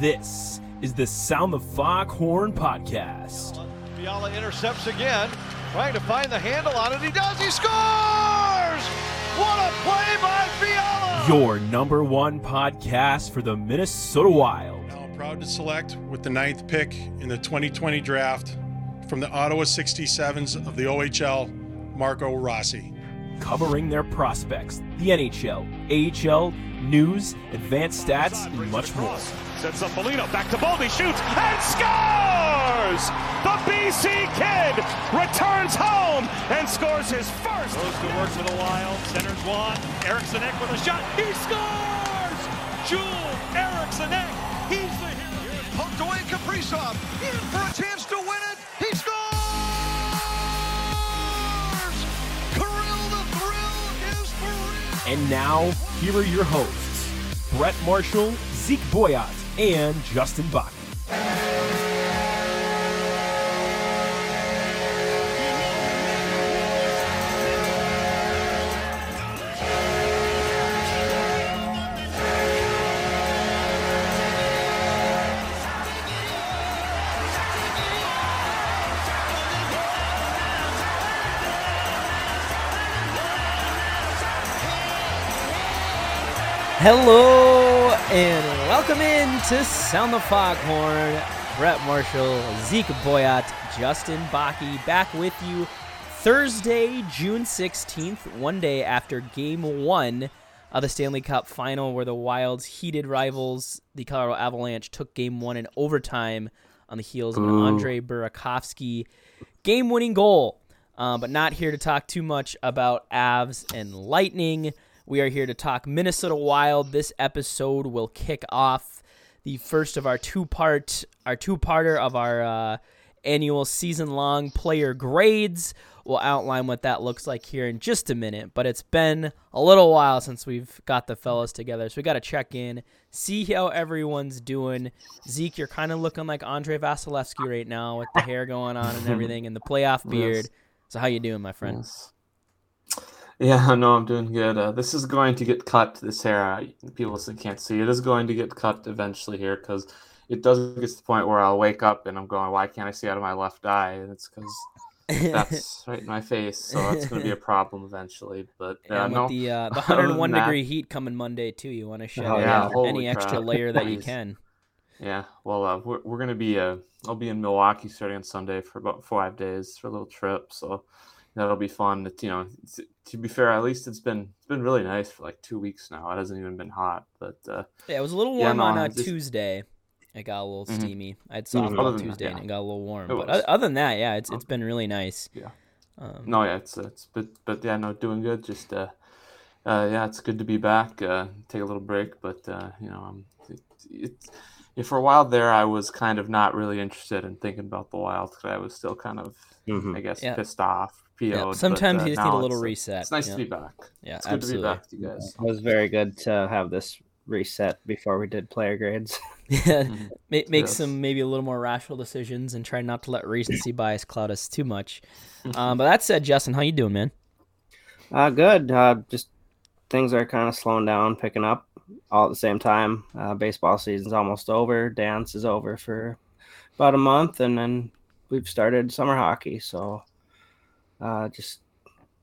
This is the Sound the Foghorn podcast. Fiala intercepts again, trying to find the handle on it. He does. He scores! What a play by Fiala! Your number one podcast for the Minnesota Wild. Now proud to select with the ninth pick in the 2020 draft from the Ottawa 67s of the OHL, Marco Rossi. Covering their prospects, the NHL, AHL, news, advanced stats, and much more. Sets up Molino, back to Boldy, shoots, and scores! The BC Kid returns home and scores his first. Goes to work for the Wild, centers one. Eriksson Ek with a shot. He scores! Joel Eriksson Ek, he's the hero. Here's poked away Kaprizov, in for a chance And now, here are your hosts Brett Marshall, Zeke Boyott, and Justin Bach. Hello and welcome in to Sound the Foghorn. Brett Marshall, Zeke Boyott, Justin Baki back with you Thursday, June 16th, one day after game one of the Stanley Cup final, where the Wild's heated rivals, the Colorado Avalanche, took game one in overtime on the heels of an Andre Burakovsky game winning goal. Uh, but not here to talk too much about Avs and Lightning. We are here to talk Minnesota Wild. This episode will kick off the first of our two part our two parter of our uh, annual season long player grades. We'll outline what that looks like here in just a minute. But it's been a little while since we've got the fellas together, so we got to check in, see how everyone's doing. Zeke, you're kind of looking like Andrei Vasilevskiy right now with the hair going on and everything, and the playoff beard. So how you doing, my friend? Yes. Yeah, no, I'm doing good. Uh, this is going to get cut. This hair, uh, people listening can't see. It is going to get cut eventually here because it does get to the point where I'll wake up and I'm going, "Why can't I see out of my left eye?" And it's because that's right in my face, so that's going to be a problem eventually. But uh, and no, the uh, the 101 than that- degree heat coming Monday too, you want to shed Oh, yeah, any extra crap. layer that you can. Yeah, well, uh, we're, we're gonna be uh, I'll be in Milwaukee starting on Sunday for about five days for a little trip, so that'll be fun. It, you know, it's, to be fair, at least it's been it's been really nice for like two weeks now. It hasn't even been hot, but uh, Yeah, it was a little Yeah, warm no, on uh, just- Tuesday. It got a little Mhm. steamy. I had softball Other than that, Tuesday and yeah. it got a little warm. It But was. other than that, yeah, it's it's been really nice. Yeah. Um, no, yeah, it's it's but but yeah, no, doing good. Just uh, uh, yeah, it's good to be back. Uh, take a little break, but uh, you know, um, it, it's yeah, for a while there, I was kind of not really interested in thinking about the Wild because I was still kind of, I guess, Yeah. pissed off. PO'd, yeah, but, sometimes uh, you just need a little it's, uh, reset. It's nice yeah. to be back. Yeah, It's good absolutely. to be back you guys. It was very good to have this reset before we did player grades. Yeah, Mhm. make, make Yes. some maybe a little more rational decisions and try not to let recency bias cloud us too much. Um, but that said, Justin, how you doing, man? Uh, good. Uh, just things are kind of slowing down, picking up all at the same time. Uh, baseball season's almost over. Dance is over for about a month, and then we've started summer hockey. So, uh, just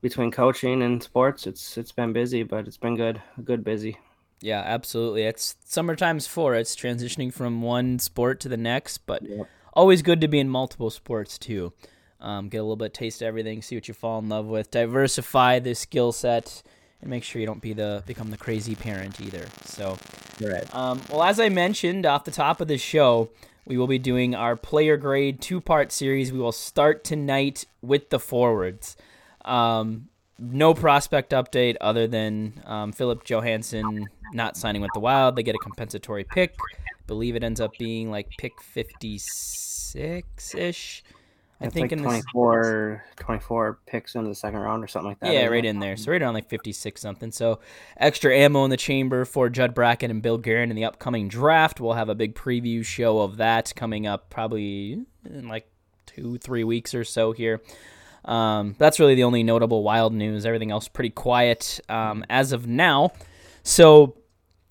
between coaching and sports, it's it's been busy, but it's been good. Good busy. Yeah, absolutely. It's summertime's for. It's transitioning from one sport to the next, but always good to be in multiple sports too. Um, get a little bit of taste of everything, see what you fall in love with, diversify the skill set, and make sure you don't be the become the crazy parent either. So, Right. um, well, as I mentioned off the top of the show, we will be doing our player grade two part series. We will start tonight with the forwards. Um, no prospect update other than um, Filip Johansson not signing with the Wild. They get a compensatory pick. believe it ends up being like pick 56 ish. I think like in this, 24, 24 picks into the second round or something like that. yeah, right it? in there. So right around like 56 something. So extra ammo in the chamber for Judd Brackett and Bill Guerin in the upcoming draft. We'll have a big preview show of that coming up probably in like two, three weeks or so here. Um, that's really the only notable wild news. Everything else pretty quiet um, as of now. So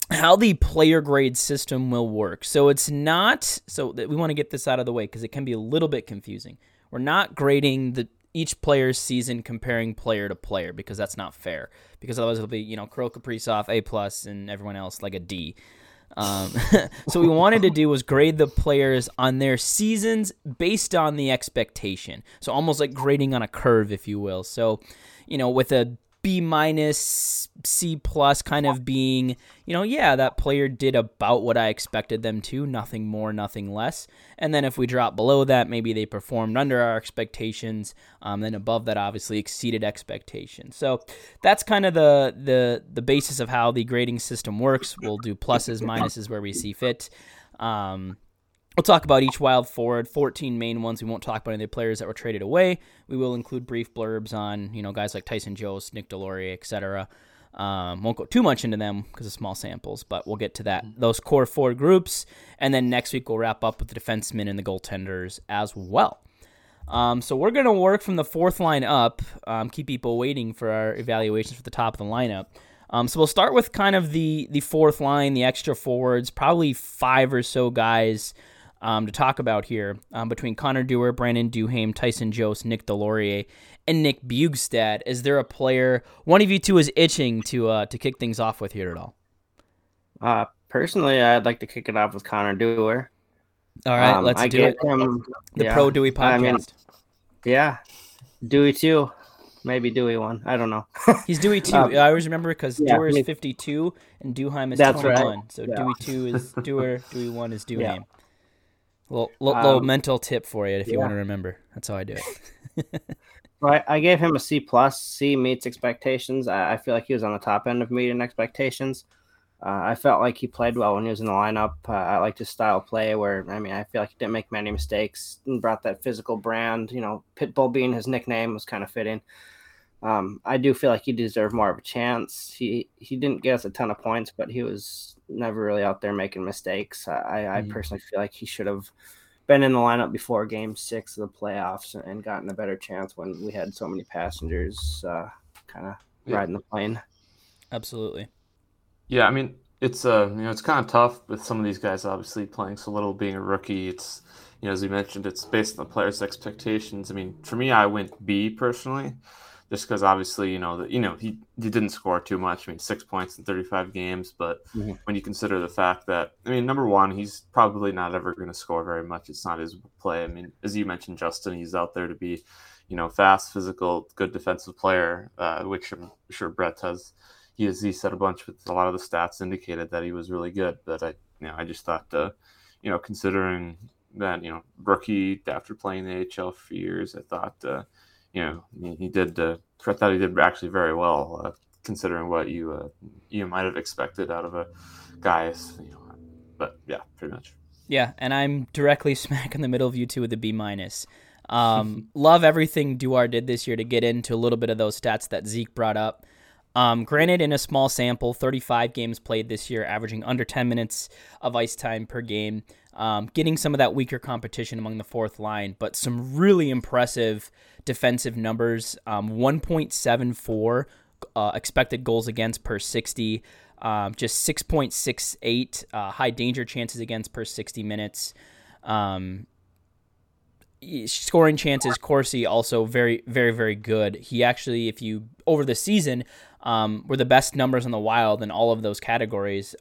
how the player grade system will work. So it's not so that we want to get this out of the way because it can be a little bit confusing. We're not grading the each player's season comparing player to player because that's not fair. Because otherwise it'll be you know Kirill Kaprizov A plus and everyone else like a D. Um, so we wanted to do was grade the players on their seasons based on the expectation. So almost like grading on a curve, if you will. So you know with a B minus, C plus kind of being, you know, yeah, that player did about what I expected them to, nothing more, nothing less. And then if we drop below that, maybe they performed under our expectations. Um, then above that, obviously exceeded expectations. So that's kind of the the the basis of how the grading system works. We'll do pluses, minuses where we see fit. Um, We'll talk about each wild forward, 14 main ones. We won't talk about any of the players that were traded away. We will include brief blurbs on, you know, guys like Tyson Jost, Nick Deslauriers, etc. Um, won't go too much into them because of small samples, but we'll get to that. Mm-hmm. Those core four groups, and then next week we'll wrap up with the defensemen and the goaltenders as well. Um, so we're gonna work from the fourth line up. Um, keep people waiting for our evaluations for the top of the lineup. Um, so we'll start with kind of the the fourth line, the extra forwards, probably five or so guys um, to talk about here um, between Connor Dewar, Brandon Duhaime, Tyson Jost, Nick Deslauriers, and Nick Bjugstad. Is there a player one of you two is itching to uh, to kick things off with here at all? Uh, personally, I'd like to kick it off with Connor Dewar. All right, um, let's I do it. Him, the yeah, Pro Dewey podcast. I mean, yeah, Dewey two, maybe Dewey one. I don't know. He's Dewey two. um, I always remember because yeah, Dewar is fifty two and Duhaime is twenty one. Right. So yeah. Dewey two is Dewar. Dewey one is Duhaime. Little, little, um, mental tip for you if yeah. you want to remember. That's how I do it. I, gave him a C plus. C meets expectations. I, I, feel like he was on the top end of meeting expectations. Uh, I felt like he played well when he was in the lineup. Uh, I liked his style of play, where I mean, I feel like he didn't make many mistakes and brought that physical brand. You know, Pitbull being his nickname was kind of fitting. Um, I do feel like he deserved more of a chance. He he didn't get us a ton of points, but he was never really out there making mistakes. I, I mm personally feel like he should have been in the lineup before Game Six of the playoffs and gotten a better chance when we had so many passengers uh, kind of yeah. riding the plane. Absolutely. Yeah, I mean it's uh you know it's kind of tough with some of these guys obviously playing so little, being a rookie. It's you know as you mentioned, it's based on the players' expectations. I mean, for me, I went B personally just because obviously you know that you know he he didn't score too much. I mean, six points in 35 games, but mm-hmm. when you consider the fact that I mean, number one, he's probably not ever going to score very much. It's not his play. I mean, as you mentioned, Justin, he's out there to be, you know, fast, physical, good defensive player, uh, which I'm sure Brett has. He has he said a bunch with a lot of the stats indicated that he was really good, but I you know I just thought, uh, you know, considering that you know rookie after playing the AHL for years, I thought. Uh, you know, he, did. Uh, I thought he did actually very well, uh, considering what you uh, you might have expected out of a guy. You know, but yeah, pretty much. Yeah, and I'm directly smack in the middle of you two with a B minus. Um, love everything Dewar did this year to get into a little bit of those stats that Zeke brought up. Um, granted, in a small sample, 35 games played this year, averaging under 10 minutes of ice time per game, um, getting some of that weaker competition among the fourth line, but some really impressive defensive numbers um, 1.74 uh, expected goals against per 60, um, just 6.68 uh, high danger chances against per 60 minutes. Um, scoring chances, Corsi also very, very, very good. He actually, if you over the season, um, were the best numbers in the wild in all of those categories.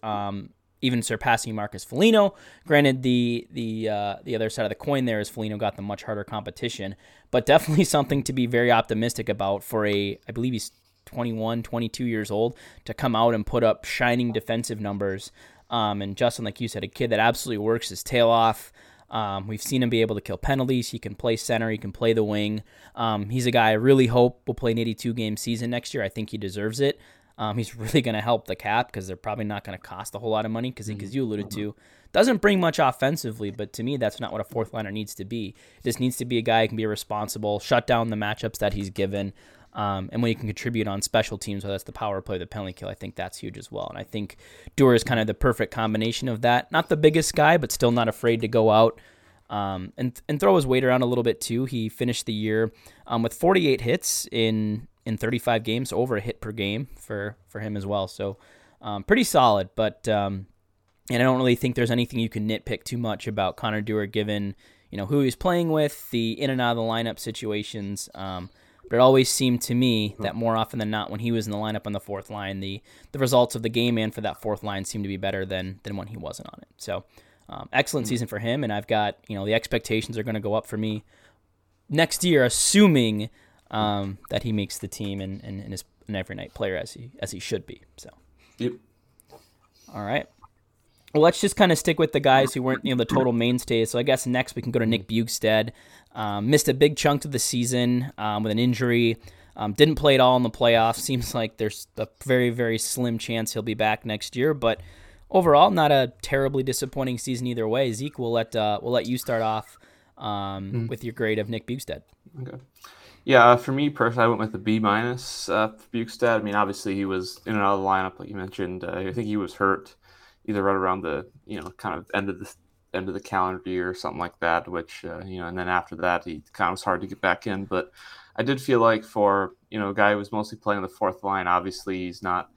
Even surpassing Marcus Foligno. Granted, the the uh, the other side of the coin there is Foligno got the much harder competition, but definitely something to be very optimistic about for a I believe he's 21, 22 years old to come out and put up shining defensive numbers. Um, and Justin, like you said, a kid that absolutely works his tail off. Um, we've seen him be able to kill penalties. He can play center. He can play the wing. Um, he's a guy I really hope will play an 82 game season next year. I think he deserves it. Um, he's really going to help the cap because they're probably not going to cost a whole lot of money because, mm-hmm. as you alluded to, doesn't bring much offensively. But to me, that's not what a fourth liner needs to be. This needs to be a guy who can be responsible, shut down the matchups that he's given, um, and when he can contribute on special teams, whether that's the power play, the penalty kill, I think that's huge as well. And I think Dewar is kind of the perfect combination of that. Not the biggest guy, but still not afraid to go out. Um, and and throw his weight around a little bit too. He finished the year um, with 48 hits in in 35 games, over a hit per game for for him as well. So um, pretty solid. But um, and I don't really think there's anything you can nitpick too much about Connor Dewar given you know who he's playing with, the in and out of the lineup situations. Um, but it always seemed to me that more often than not, when he was in the lineup on the fourth line, the the results of the game and for that fourth line seemed to be better than than when he wasn't on it. So um, excellent season for him, and I've got you know the expectations are going to go up for me next year, assuming um, that he makes the team and, and, and is an every night player as he as he should be. So, Yep. all right. Well, let's just kind of stick with the guys who weren't you know the total mainstays. So I guess next we can go to Nick Bjugstad. Um, missed a big chunk of the season um, with an injury. Um, didn't play at all in the playoffs. Seems like there's a very very slim chance he'll be back next year. But overall, not a terribly disappointing season either way. Zeke, we'll let uh, we'll let you start off um, with your grade of Nick Bjugstad. Okay. Yeah, uh, for me personally, I went with the B minus uh, Bjugstad. I mean, obviously he was in and out of the lineup, like you mentioned. Uh, I think he was hurt either right around the you know kind of end of the end of the calendar year or something like that. Which uh, you know, and then after that, he kind of was hard to get back in. But I did feel like for you know a guy who was mostly playing the fourth line, obviously he's not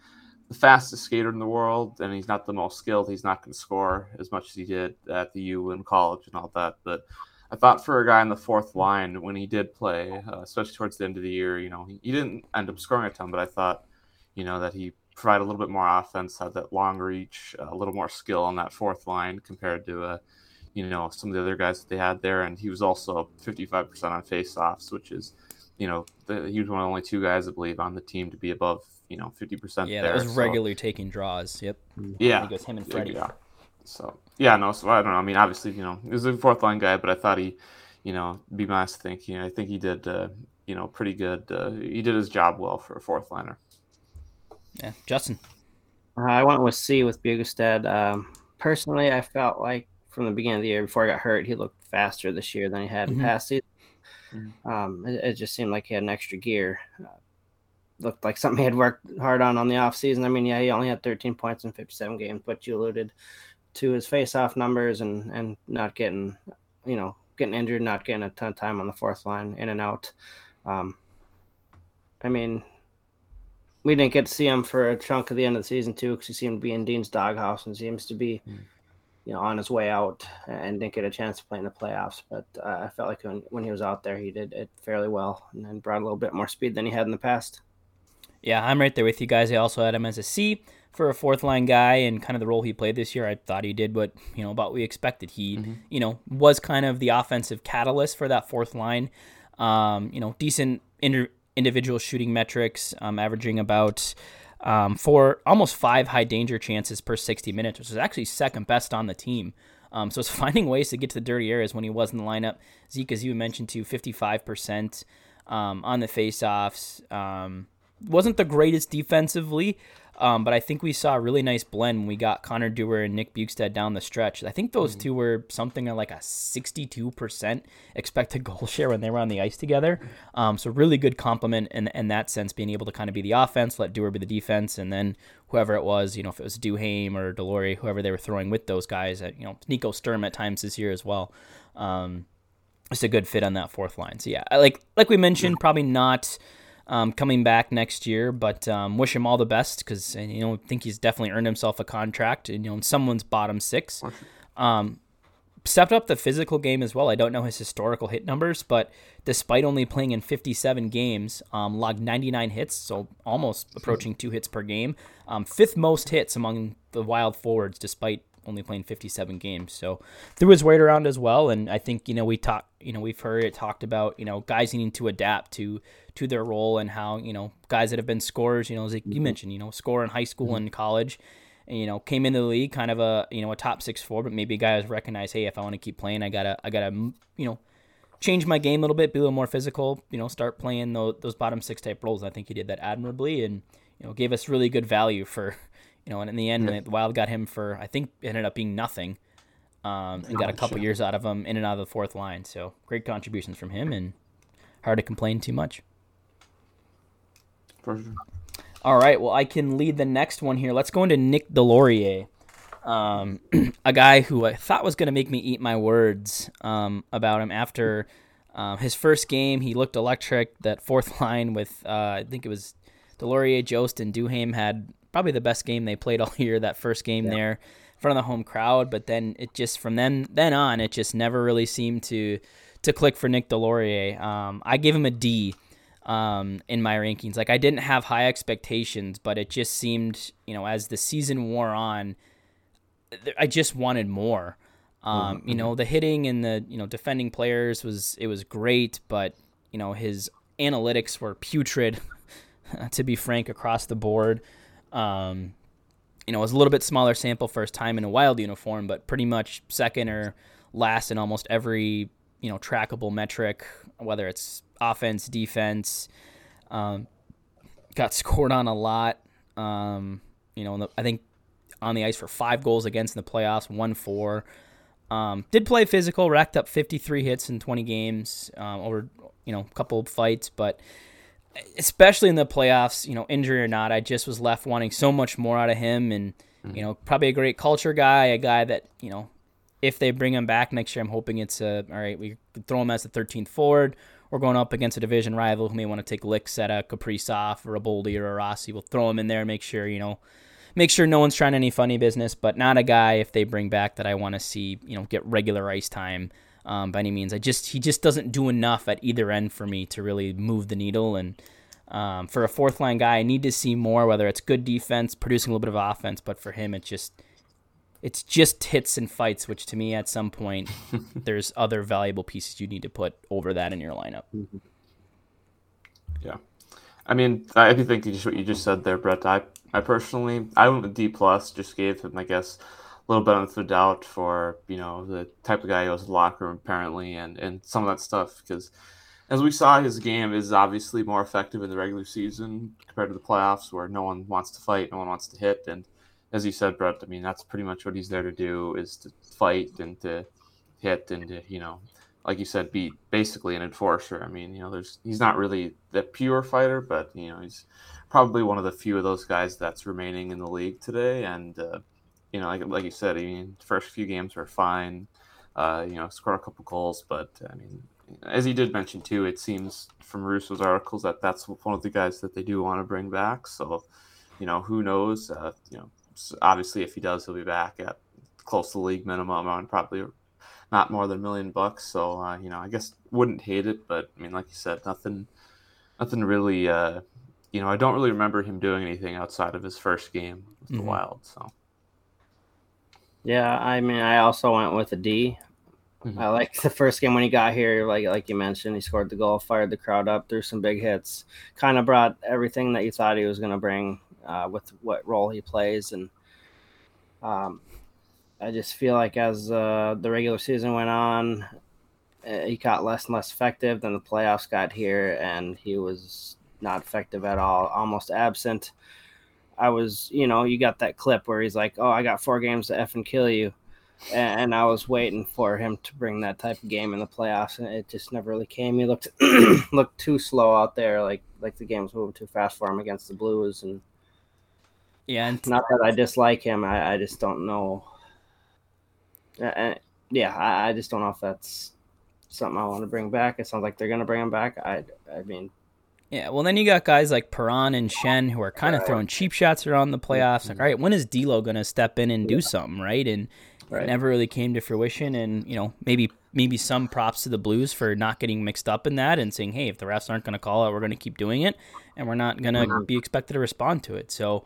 the fastest skater in the world, and he's not the most skilled. He's not going to score as much as he did at the U in college and all that, but I thought for a guy in the fourth line when he did play, uh, especially towards the end of the year, you know, he, he, didn't end up scoring a ton, but I thought, you know, that he provided a little bit more offense, had that long reach, uh, a little more skill on that fourth line compared to, uh, you know, some of the other guys that they had there. And he was also 55% on faceoffs, which is, you know, the, he was one of the only two guys, I believe, on the team to be above, you know, 50% Yeah, there. that was So- regularly taking draws. Yep. yeah. It was him and Freddie. Yeah. So yeah, no. So I don't know. I mean, obviously, you know, he was a fourth line guy, but I thought he, you know, be nice to think. You know, I think he did, uh, you know, pretty good. Uh, he did his job well for a fourth liner. Yeah, Justin. Uh, I went with C with Bjugstad. Um, personally, I felt like from the beginning of the year, before I got hurt, he looked faster this year than he had Mhm. in past seasons. Mhm. Um, it, it just seemed like he had an extra gear. Uh, looked like something he had worked hard on on the off season. I mean, yeah, he only had 13 points in 57 games, but you alluded to his face-off numbers and and not getting, you know, getting injured, not getting a ton of time on the fourth line, in and out. Um, I mean, we didn't get to see him for a chunk of the end of the season too, because he seemed to be in Dean's doghouse and seems to be, Mm. you know, on his way out and didn't get a chance to play in the playoffs. But uh, I felt like when, when he was out there, he did it fairly well and then brought a little bit more speed than he had in the past. Yeah, I'm right there with you guys. I also had him as a C for a fourth line guy and kind of the role he played this year. I thought he did what, you know, about we expected. He, you know, was kind of the offensive catalyst for that fourth line. Um, you know, decent inter- individual shooting metrics, um, averaging about um, four, almost five high danger chances per 60 minutes, which is actually second best on the team. Um, so it's finding ways to get to the dirty areas when he was in the lineup. Zeke, as you mentioned, to 55% um, on the faceoffs. Um, wasn't the greatest defensively, um, but I think we saw a really nice blend when we got Connor Dewar and Nick Bjugstad down the stretch. I think those two were something like a 62% expected goal share when they were on the ice together. Um, so really good compliment in, in that sense, being able to kind of be the offense, let Dewar be the defense, and then whoever it was, you know, if it was Duhaime or Delory, whoever they were throwing with those guys, uh, you know, Nico Sturm at times this year as well. Um, just a good fit on that fourth line. So yeah, I like like we mentioned, probably not um, coming back next year, but um, wish him all the best because you know think he's definitely earned himself a contract and you know in someone's bottom six. Um, stepped up the physical game as well. I don't know his historical hit numbers, but despite only playing in 57 games, um, logged 99 hits, so almost approaching two hits per game. Um, fifth most hits among the Wild forwards, despite only playing 57 games. So threw his weight around as well, and I think you know we talk, you know, we've heard it talked about, you know, guys needing to adapt to to their role and how you know guys that have been scorers, you know, as you mentioned, you know, score in high school and college and, you know, came into the league kind of a you know a top six four, but maybe a guy has recognized, hey, if I want to keep playing, I gotta I gotta you know change my game a little bit, be a little more physical, you know, start playing those, those bottom six type roles. I think he did that admirably, and you know gave us really good value for you know, and in the end, the Wild got him for I think ended up being nothing. Um, and got a couple years out of him in and out of the fourth line. So great contributions from him, and hard to complain too much. For sure. All right, well, I can lead the next one here. Let's go into Nick Deslauriers, um, a guy who I thought was going to make me eat my words um, about him after uh, his first game. He looked electric. That fourth line with, uh, I think it was Deslauriers, Jost, and Duhaime had probably the best game they played all year. That first game yeah. there in front of the home crowd, but then it just from then then on, it just never really seemed to to click for Nick Deslauriers. Um, I give him a D um, in my rankings. Like I didn't have high expectations, but it just seemed, you know, as the season wore on, I just wanted more. Um, mm-hmm. You know, the hitting and the you know defending players was it was great, but you know his analytics were putrid, to be frank, across the board. Um, you know, it was a little bit smaller sample first time in a wild uniform, but pretty much second or last in almost every you know trackable metric, whether it's offense, defense. Um, got scored on a lot. Um, you know, I think on the ice for five goals against in the playoffs, one four. Um, did play physical, racked up 53 hits in 20 games um, over you know a couple fights, but especially in the playoffs, you know, injury or not, I just was left wanting so much more out of him, and mm-hmm. you know, probably a great culture guy, a guy that you know, if they bring him back next year, I'm hoping it's a all right. We could throw him as the 13th forward. We're going up against a division rival who may want to take licks at a Kaprizov or a Boldy or a Rossi. We'll throw him in there and make sure you know make sure no one's trying any funny business, but not a guy if they bring back that I want to see, you know, get regular ice time um, by any means. I just he just doesn't do enough at either end for me to really move the needle. And um, for a fourth line guy, I need to see more. Whether it's good defense, producing a little bit of offense, but for him, it's just it's just hits and fights. Which to me, at some point, there's other valuable pieces you need to put over that in your lineup. Mm-hmm. Yeah. I mean, I think just what you just said there, Brett. I, I personally, I went with D plus. Just gave him, I guess, little benefit of doubt for you know the type of guy he was in the locker room apparently, and and some of that stuff because as we saw, his game is obviously more effective in the regular season compared to the playoffs, where no one wants to fight, no one wants to hit, and as you said, Brett, I mean that's pretty much what he's there to do is to fight and to hit and to you know like you said, be basically an enforcer. I mean, you know, there's he's not really the pure fighter, but you know, he's probably one of the few of those guys that's remaining in the league today. And uh, you know, like like you said, I mean, first few games were fine. Uh, you know, scored a couple goals, but I mean, as he did mention too, it seems from Russo's articles that that's one of the guys that they do want to bring back. So, you know, who knows? Uh, you know, obviously, if he does, he'll be back at close to league minimum on probably not more than a million bucks. So uh, you know, I guess wouldn't hate it, but I mean, like you said, nothing, nothing really. Uh, you know, I don't really remember him doing anything outside of his first game with mm-hmm. the Wild. So. Yeah, I mean, I also went with a D. Mm-hmm. I like the first game when he got here, like like you mentioned, he scored the goal, fired the crowd up, threw some big hits, kind of brought everything that you thought he was going to bring uh, with what role he plays, and um, I just feel like as uh, the regular season went on, uh, he got less and less effective. Then the playoffs got here, and he was not effective at all, almost absent. I was, you know, you got that clip where he's like, "Oh, I got four games to f and kill you," and I was waiting for him to bring that type of game in the playoffs, and it just never really came. He looked looked too slow out there, like like the game was moving too fast for him against the Blues, and yeah, and not that I dislike him, I, I just don't know uh, yeah, I, I, just don't know if that's something I want to bring back. It sounds like they're going to bring him back. I, I mean, yeah. Well, then you got guys like Perron and Schenn who are kind of throwing cheap shots around the playoffs. Mm-hmm. Like, all right, when is D'Lo going to step in and do something, right? And right. it never really came to fruition. And you know, maybe maybe some props to the Blues for not getting mixed up in that and saying, hey, if the refs aren't going to call it, we're going to keep doing it, and we're not going to mm-hmm. be expected to respond to it. So.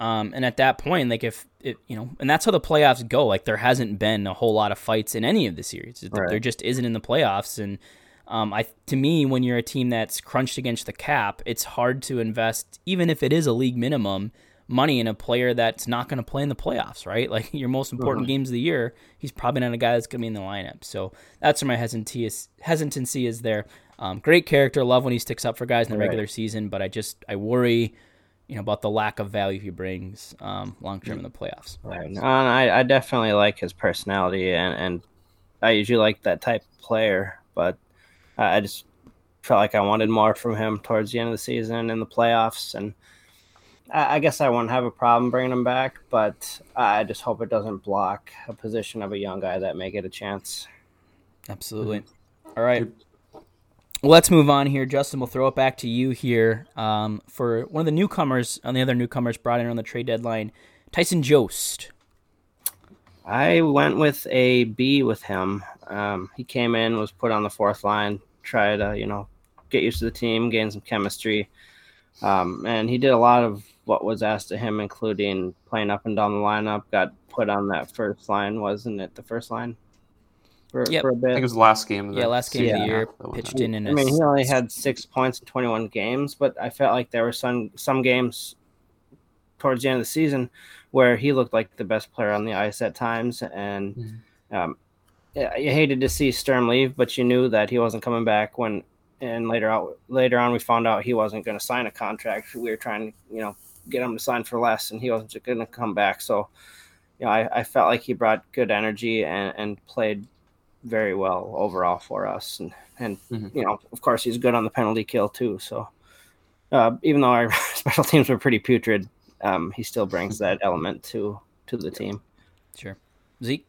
Um, and at that point, like if it, you know, and that's how the playoffs go. Like there hasn't been a whole lot of fights in any of the series. Right. There just isn't in the playoffs. And um, I, to me, when you're a team that's crunched against the cap, it's hard to invest, even if it is a league minimum, money in a player that's not going to play in the playoffs. Right? Like your most important uh-huh. games of the year, he's probably not a guy that's going to be in the lineup. So that's where my hesitancy is. Hesitancy is there. Um, great character, love when he sticks up for guys in the right. regular season, but I just I worry you know about the lack of value he brings um, long term in the playoffs. Right. I, I definitely like his personality, and, and I usually like that type of player, but I just felt like I wanted more from him towards the end of the season in the playoffs, and I, I guess I won't have a problem bringing him back, but I just hope it doesn't block a position of a young guy that may get a chance. Absolutely. All right. Well, let's move on here, Justin. We'll throw it back to you here um, for one of the newcomers. On the other newcomers brought in on the trade deadline, Tyson Jost. I went with a B with him. Um, he came in, was put on the fourth line, try to you know get used to the team, gain some chemistry, um, and he did a lot of what was asked of him, including playing up and down the lineup. Got put on that first line, wasn't it? The first line for, yep. for a bit. I think it was the last game. yeah, last game of the year. Pitched in. I mean, he only had six points in 21 games, but I felt like there were some some games towards the end of the season where he looked like the best player on the ice at times, and mm-hmm. um, you hated to see Sturm leave, but you knew that he wasn't coming back when. And later out, later on, we found out he wasn't going to sign a contract. We were trying to, you know, get him to sign for less, and he wasn't going to come back. So, you know, I, I felt like he brought good energy and, and played very well overall for us. And and mm-hmm. you know, of course, he's good on the penalty kill too. So uh, even though our special teams were pretty putrid, um, he still brings that element to to the team. Sure, Zeke.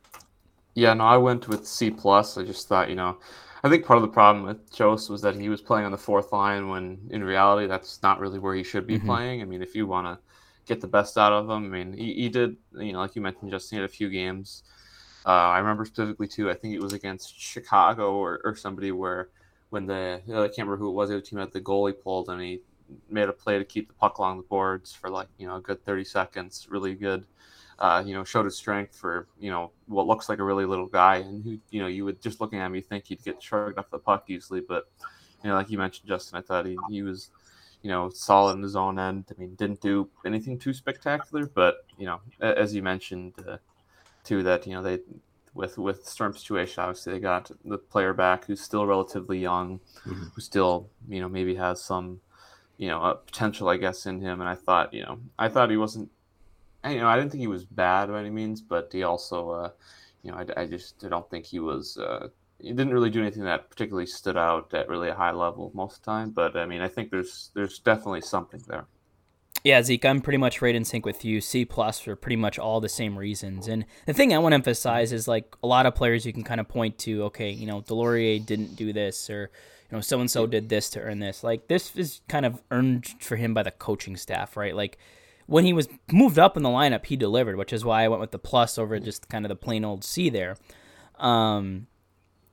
Yeah, no, I went with C plus. I just thought, you know, I think part of the problem with Jost was that he was playing on the fourth line when in reality that's not really where he should be mm-hmm. playing. I mean, if you want to get the best out of him, I mean, he, he did, you know, like you mentioned, Justin had a few games uh, I remember specifically too. I think it was against Chicago or, or somebody where when the I can't remember who it was. The other team had the goalie pulled and he made a play to keep the puck along the boards for like you know a good 30 seconds. Really good. Uh, you know, showed his strength for you know what looks like a really little guy, and who you know you would just looking at me think he'd get shrugged off the puck easily, but you know, like you mentioned, Justin, I thought he, he was you know solid in his own end. I mean, didn't do anything too spectacular, but you know, as you mentioned, uh, too that you know they with with Sturm situation obviously they got the player back who's still relatively young, mm-hmm. who still you know maybe has some you know uh, potential I guess in him, and I thought you know I thought he wasn't you know I didn't think he was bad by any means, but he also uh, you know I, I just I don't think he was. Uh, he didn't really do anything that particularly stood out at really a high level most of the time, but I mean I think there's there's definitely something there. Yeah, Zeke, I'm pretty much right in sync with you. C plus for pretty much all the same reasons. And the thing I want to emphasize is like a lot of players you can kind of point to, okay, you know, Deslauriers didn't do this or you know, so and so did this to earn this. Like this is kind of earned for him by the coaching staff, right? Like when he was moved up in the lineup, he delivered, which is why I went with the plus over just kind of the plain old C there. Um,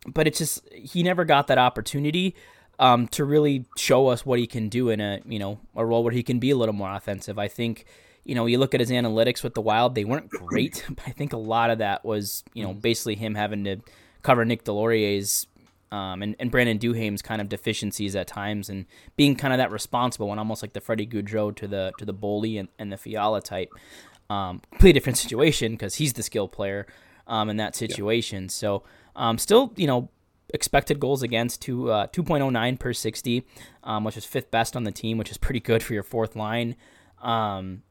but it's just he never got that opportunity um, to really show us what he can do in a you know a role where he can be a little more offensive. I think you know you look at his analytics with the Wild; they weren't great, but I think a lot of that was you know basically him having to cover Nick Deslauriers's um, and, and Brandon Duhaime's kind of deficiencies at times, and being kind of that responsible one, almost like the Freddie Gaudreau to the to the Boldy and, and the Fiala type. Um, completely different situation because he's the skill player um, in that situation. Yeah. So um, still, you know, expected goals against to uh, 2.09 per 60, um, which is fifth best on the team, which is pretty good for your fourth line. Um,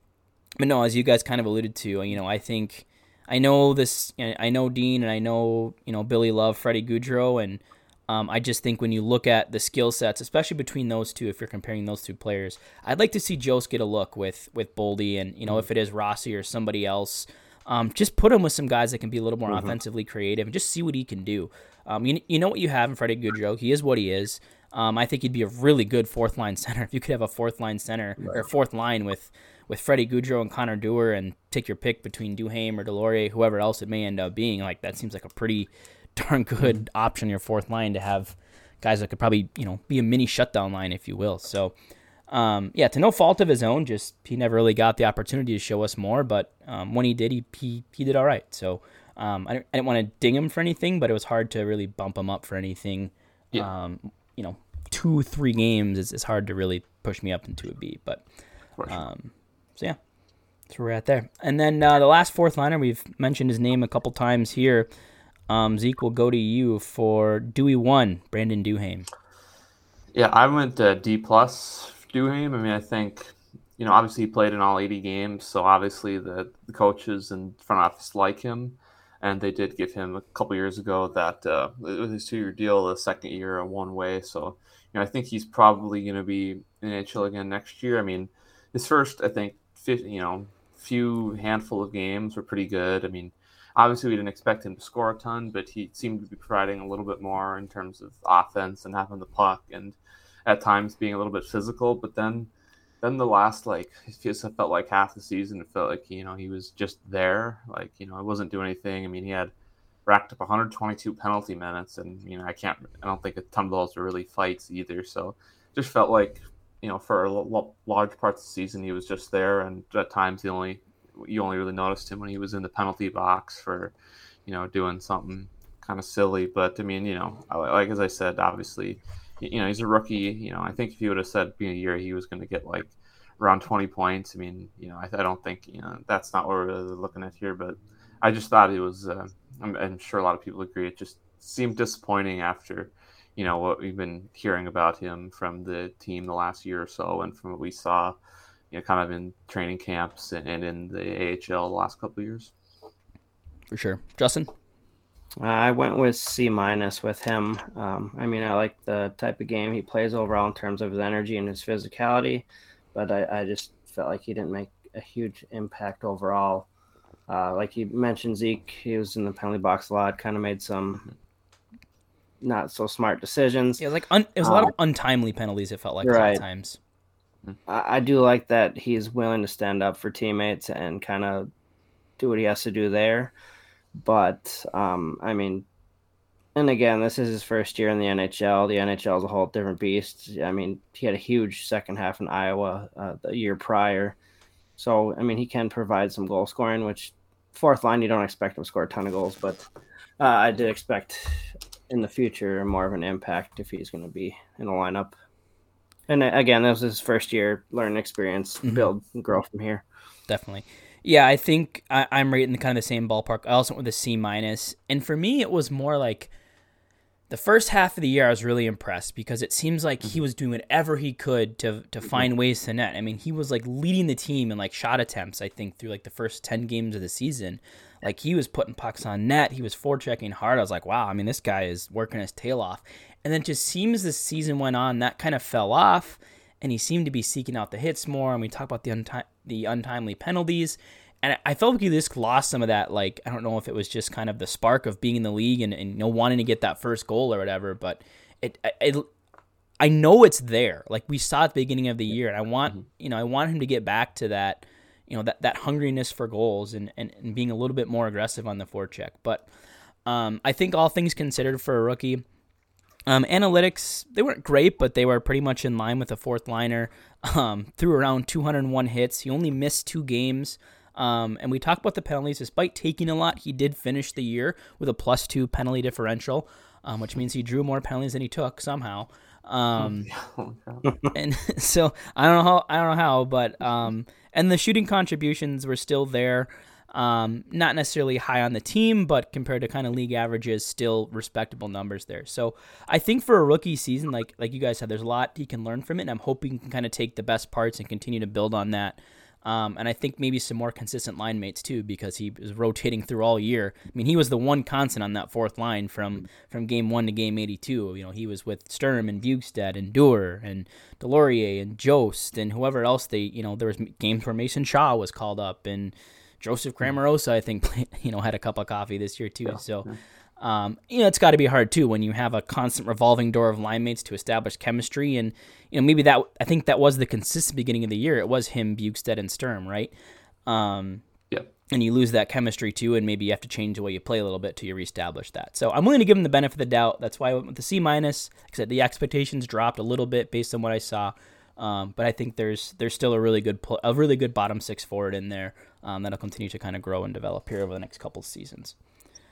but no, as you guys kind of alluded to, you know, I think I know this. I know Dean and I know you know Billy Love, Freddie Gaudreau, and um, I just think when you look at the skill sets, especially between those two, if you're comparing those two players, I'd like to see Jost get a look with with Boldy, and you know if it is Rossi or somebody else. Um, just put him with some guys that can be a little more mm-hmm. offensively creative and just see what he can do. Um, you, you know what you have in Freddie Gaudreau. He is what he is. Um, I think he'd be a really good fourth line center if you could have a fourth line center right. or fourth line with with Freddie Gaudreau and Connor Dewar and take your pick between Duhaime or Deslauriers, whoever else it may end up being. Like that seems like a pretty darn good mm-hmm. option your fourth line to have guys that could probably you know be a mini shutdown line if you will. So. Um, yeah, to no fault of his own, just he never really got the opportunity to show us more. But um, when he did, he, he he did all right. So um, I, didn't, I didn't want to ding him for anything, but it was hard to really bump him up for anything. Yeah. Um, you know, two, three games is, is hard to really push me up into a B. But um, so yeah, that's where we're at there. And then uh, the last fourth liner, we've mentioned his name a couple times here. Um, Zeke will go to you for Dewey one, Brandon Duhaime. Yeah, I went uh, D plus Duhaime. I mean, I think you know, obviously he played in all 80 games, so obviously the, the coaches and front office like him and they did give him a couple years ago that uh, with his two-year deal, the second year a one-way. So you know, I think he's probably going to be in NHL again next year. I mean, his first, I think, you know, few handful of games were pretty good. I mean, obviously we didn't expect him to score a ton, but he seemed to be providing a little bit more in terms of offense and having the puck and at times being a little bit physical. But then, then the last like it it felt like half the season, it felt like you know he was just there, like you know, it wasn't doing anything. I mean, he had racked up 122 penalty minutes, and you know, I can't, I don't think a ton of those were really fights either. So, just felt like you know, for large parts of the season, he was just there, and at times the only you only really noticed him when he was in the penalty box for, you know, doing something kind of silly. But I mean, you know, like as I said, obviously, you know, he's a rookie. You know, I think if he would have said being a year he was going to get like around 20 points, I mean, you know, I, I, don't think you know that's not what we're really looking at here. But I just thought it was. Uh, I'm, I'm sure a lot of people agree. It just seemed disappointing after you know what we've been hearing about him from the team the last year or so, and from what we saw, you know, kind of in training camps and, and in the AHL the last couple of years. For sure, Justin. I went with C minus with him. Um, I mean, I like the type of game he plays overall in terms of his energy and his physicality, but I, I just felt like he didn't make a huge impact overall. Uh, like you mentioned, Zeke, he was in the penalty box a lot, kind of made some not so smart decisions. Yeah, like un- it was a lot of uh, untimely penalties. It felt like right. times. I, I do like that he's willing to stand up for teammates and kind of do what he has to do there. But um, I mean, and again, this is his first year in the NHL. The NHL is a whole different beast. I mean, he had a huge second half in Iowa uh, the year prior. So, I mean, he can provide some goal scoring, which fourth line, you don't expect him to score a ton of goals, but uh, I did expect in the future more of an impact if he's going to be in the lineup. And uh, again, this was his first year, learn experience, mm-hmm. build grow from here. Definitely. Yeah, I think I, am right in the kind of the same ballpark. I also went with a C minus, and for me, it was more like the first half of the year. I was really impressed because it seems like he was doing whatever he could to to mm-hmm. find ways to net. I mean, he was like leading the team in like shot attempts. I think through like the first ten games of the season. Like he was putting pucks on net. He was forechecking hard. I was like, wow. I mean, this guy is working his tail off. And then just seems the season went on, that kind of fell off, and he seemed to be seeking out the hits more. And we talk about the unti- the untimely penalties. And I felt like he just lost some of that. Like I don't know if it was just kind of the spark of being in the league and, and you know wanting to get that first goal or whatever. But it, it I know it's there. Like we saw at the beginning of the year, and I want mm-hmm. you know I want him to get back to that you know that that hungriness for goals and, and, and being a little bit more aggressive on the forecheck. But um, I think all things considered for a rookie, um, analytics they weren't great, but they were pretty much in line with a fourth liner. Um, threw around 201 hits. He only missed two games. Um, and we talked about the penalties. Despite taking a lot, he did finish the year with a plus two penalty differential, um, which means he drew more penalties than he took somehow. Um, oh, and so I don't know how I don't know how, but um, and the shooting contributions were still there. Um, not necessarily high on the team, but compared to kind of league averages, still respectable numbers there. So I think for a rookie season, like like you guys said, there's a lot he can learn from it, and I'm hoping he can kind of take the best parts and continue to build on that um, and I think maybe some more consistent line mates too, because he was rotating through all year. I mean, he was the one constant on that fourth line from from game one to game eighty two. You know, he was with Sturm and Bjugstad and Dewar and Deslauriers and Jost and whoever else they. You know, there was games where Mason Shaw was called up and Joseph Cramarossa, I think, you know, had a cup of coffee this year too. Yeah. So. Um, you know, it's got to be hard too when you have a constant revolving door of line mates to establish chemistry. And, you know, maybe that, I think that was the consistent beginning of the year. It was him, Bjugstad, and Sturm, right? Um, yeah. And you lose that chemistry too, and maybe you have to change the way you play a little bit to reestablish that. So I'm willing to give him the benefit of the doubt. That's why I went with the C minus. Because the expectations dropped a little bit based on what I saw. Um, but I think there's there's still a really good a really good bottom six forward in there um, that'll continue to kind of grow and develop here over the next couple of seasons.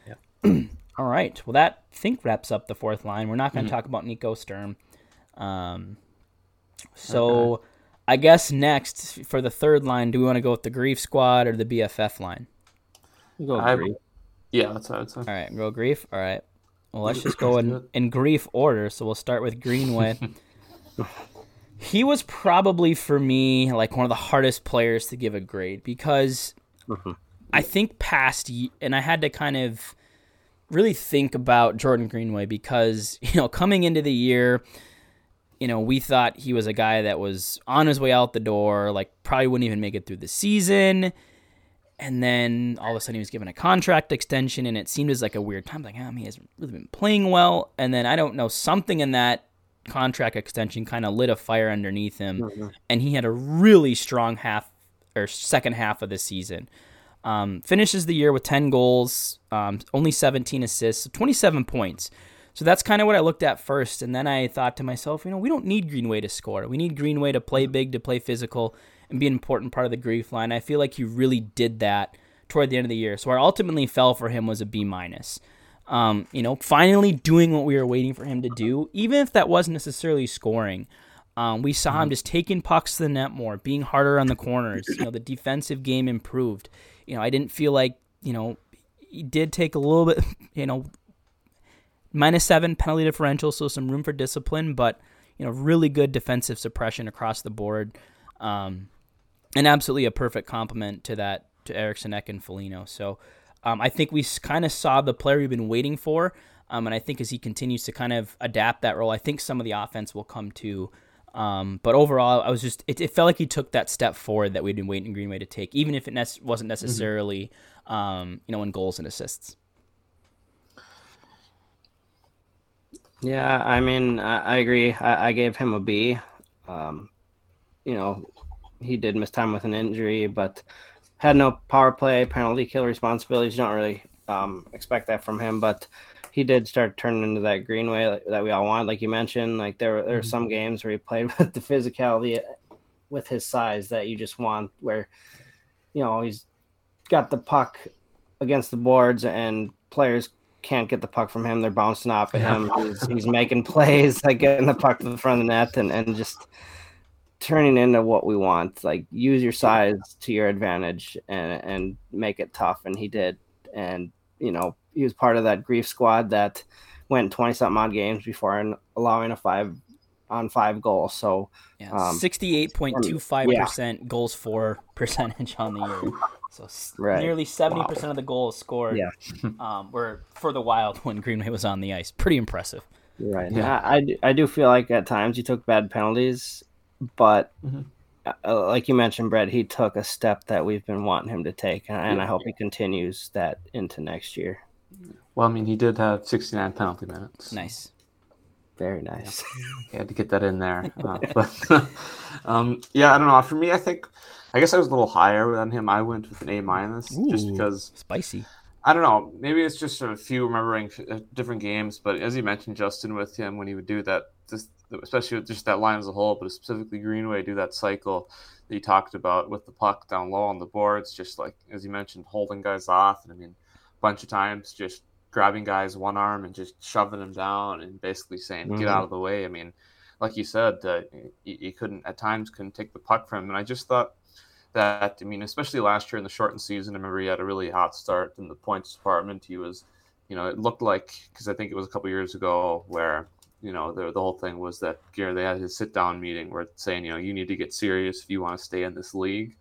Yeah. All right. Well, that I think wraps up the fourth line. We're not going to mm-hmm. talk about Nico Sturm. Um, so okay. I guess next for the third line, do we want to go with the Grief Squad or the BFF line? Go I, Grief. Yeah, that's what All right, go Grief. All right. Well, let's just go in, in Grief order. So we'll start with Greenway. he was probably for me like one of the hardest players to give a grade because mm-hmm. I think past and I had to kind of really think about Jordan Greenway because, you know, coming into the year, you know, we thought he was a guy that was on his way out the door, like probably wouldn't even make it through the season. and then all of a sudden he was given a contract extension, and it seemed as like a weird time. Like, oh, he hasn't really been playing well. And then I don't know something in that contract extension kind of lit a fire underneath him, mm-hmm. and he had a really strong half or second half of the season. Um, finishes the year with 10 goals, um, only 17 assists, 27 points. So that's kind of what I looked at first. And then I thought to myself, you know, we don't need Greenway to score. We need Greenway to play big, to play physical, and be an important part of the grief line. I feel like he really did that toward the end of the year. So I ultimately fell for him was a B minus. Um, you know, finally doing what we were waiting for him to do, even if that wasn't necessarily scoring. Um, we saw him mm-hmm. just taking pucks to the net more, being harder on the corners. You know, the defensive game improved. You know, I didn't feel like you know he did take a little bit. You know, minus seven penalty differential, so some room for discipline, but you know, really good defensive suppression across the board. Um, and absolutely a perfect complement to that to Eriksson Ek and Foligno. So um, I think we kind of saw the player we've been waiting for, um, and I think as he continues to kind of adapt that role, I think some of the offense will come to. Um, but overall, I was just it, it, felt like he took that step forward that we'd been waiting Greenway to take, even if it ne- wasn't mm-hmm. necessarily mm-hmm. you know in goals and assists. Yeah, I mean, I, I agree. I, I, gave him a B. Um, you know, he did miss time with an injury, but had no power play, penalty kill responsibilities. You don't really um, expect that from him, but he did start turning into that Greenway that we all want, like you mentioned. Like there, there are mm-hmm. some games where he played with the physicality with his size that you just want, where you know he's got the puck against the boards and players can't get the puck from him. They're bouncing off at him. He's, he's making plays, like getting the puck to the front of the net and, and just turning into what we want. Like use your size to your advantage and and make it tough. And he did. And you know he was part of that grief squad that went twenty something odd games before and allowing a five on five goals. So um, sixty-eight point two five percent goals for percentage on the year. So right. nearly seventy wow. percent of the goals scored yeah. um, were for the Wild when Greenway was on the ice. Pretty impressive. Right. Yeah. I, I, I do feel like at times he took bad penalties but mm-hmm. uh, like you mentioned, Brett, he took a step that we've been wanting him to take, and, and I hope he continues that into next year. Well, I mean, he did have 69 penalty minutes. Nice. Very nice. he had to get that in there. Uh, but um, yeah, I don't know. For me, I think I guess I was a little higher than him. I went with an A minus just because spicy. I don't know. Maybe it's just a few remembering uh, different games, but as you mentioned, Justin, with him when he would do that, just especially with just that line as a whole, but specifically Greenway do that cycle that you talked about with the puck down low on the boards, just like as you mentioned, holding guys off, and I mean, a bunch of times just grabbing guys one arm and just shoving them down and basically saying, mm-hmm. "Get out of the way." I mean, like you said, uh, you, you couldn't at times couldn't take the puck from him, and I just thought that I mean, especially last year in the shortened season, I remember he had a really hot start in the points department. He was, you know, it looked like because I think it was a couple years ago where you know the the whole thing was that Gary they had his sit down meeting where it's saying you know you need to get serious if you want to stay in this league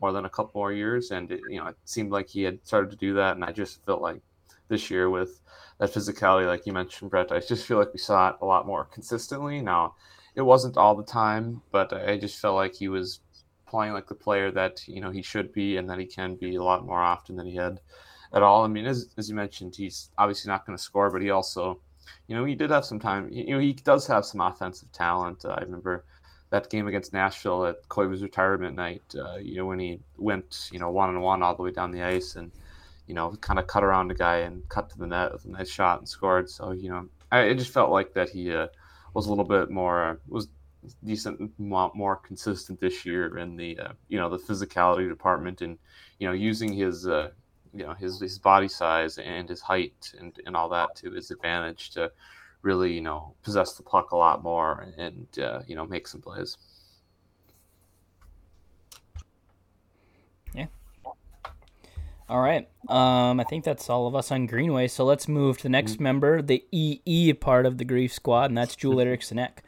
more than a couple more years, and it, you know it seemed like he had started to do that, and I just felt like this year with that physicality, like you mentioned, Brett, I just feel like we saw it a lot more consistently. Now, it wasn't all the time, but I just felt like he was playing like the player that you know he should be and that he can be a lot more often than he had at all. I mean, as, as you mentioned, he's obviously not going to score, but he also, you know, he did have some time. You know, he does have some offensive talent. Uh, I remember that game against Nashville at Koivu's retirement night. Uh, you know, when he went, you know, one on one all the way down the ice and, you know, kind of cut around a guy and cut to the net with a nice shot and scored. So you know, I it just felt like that he uh, was a little bit more was decent, more consistent this year in the uh, you know the physicality department and you know using his uh, you know his his body size and his height and and all that to his advantage to really you know possess the puck a lot more and uh, you know make some plays. Yeah. All right. Um, I think that's all of us on Greenway. So let's move to the next mm-hmm. member, the EE part of the Grief Squad, and that's Joel Eriksson Ek.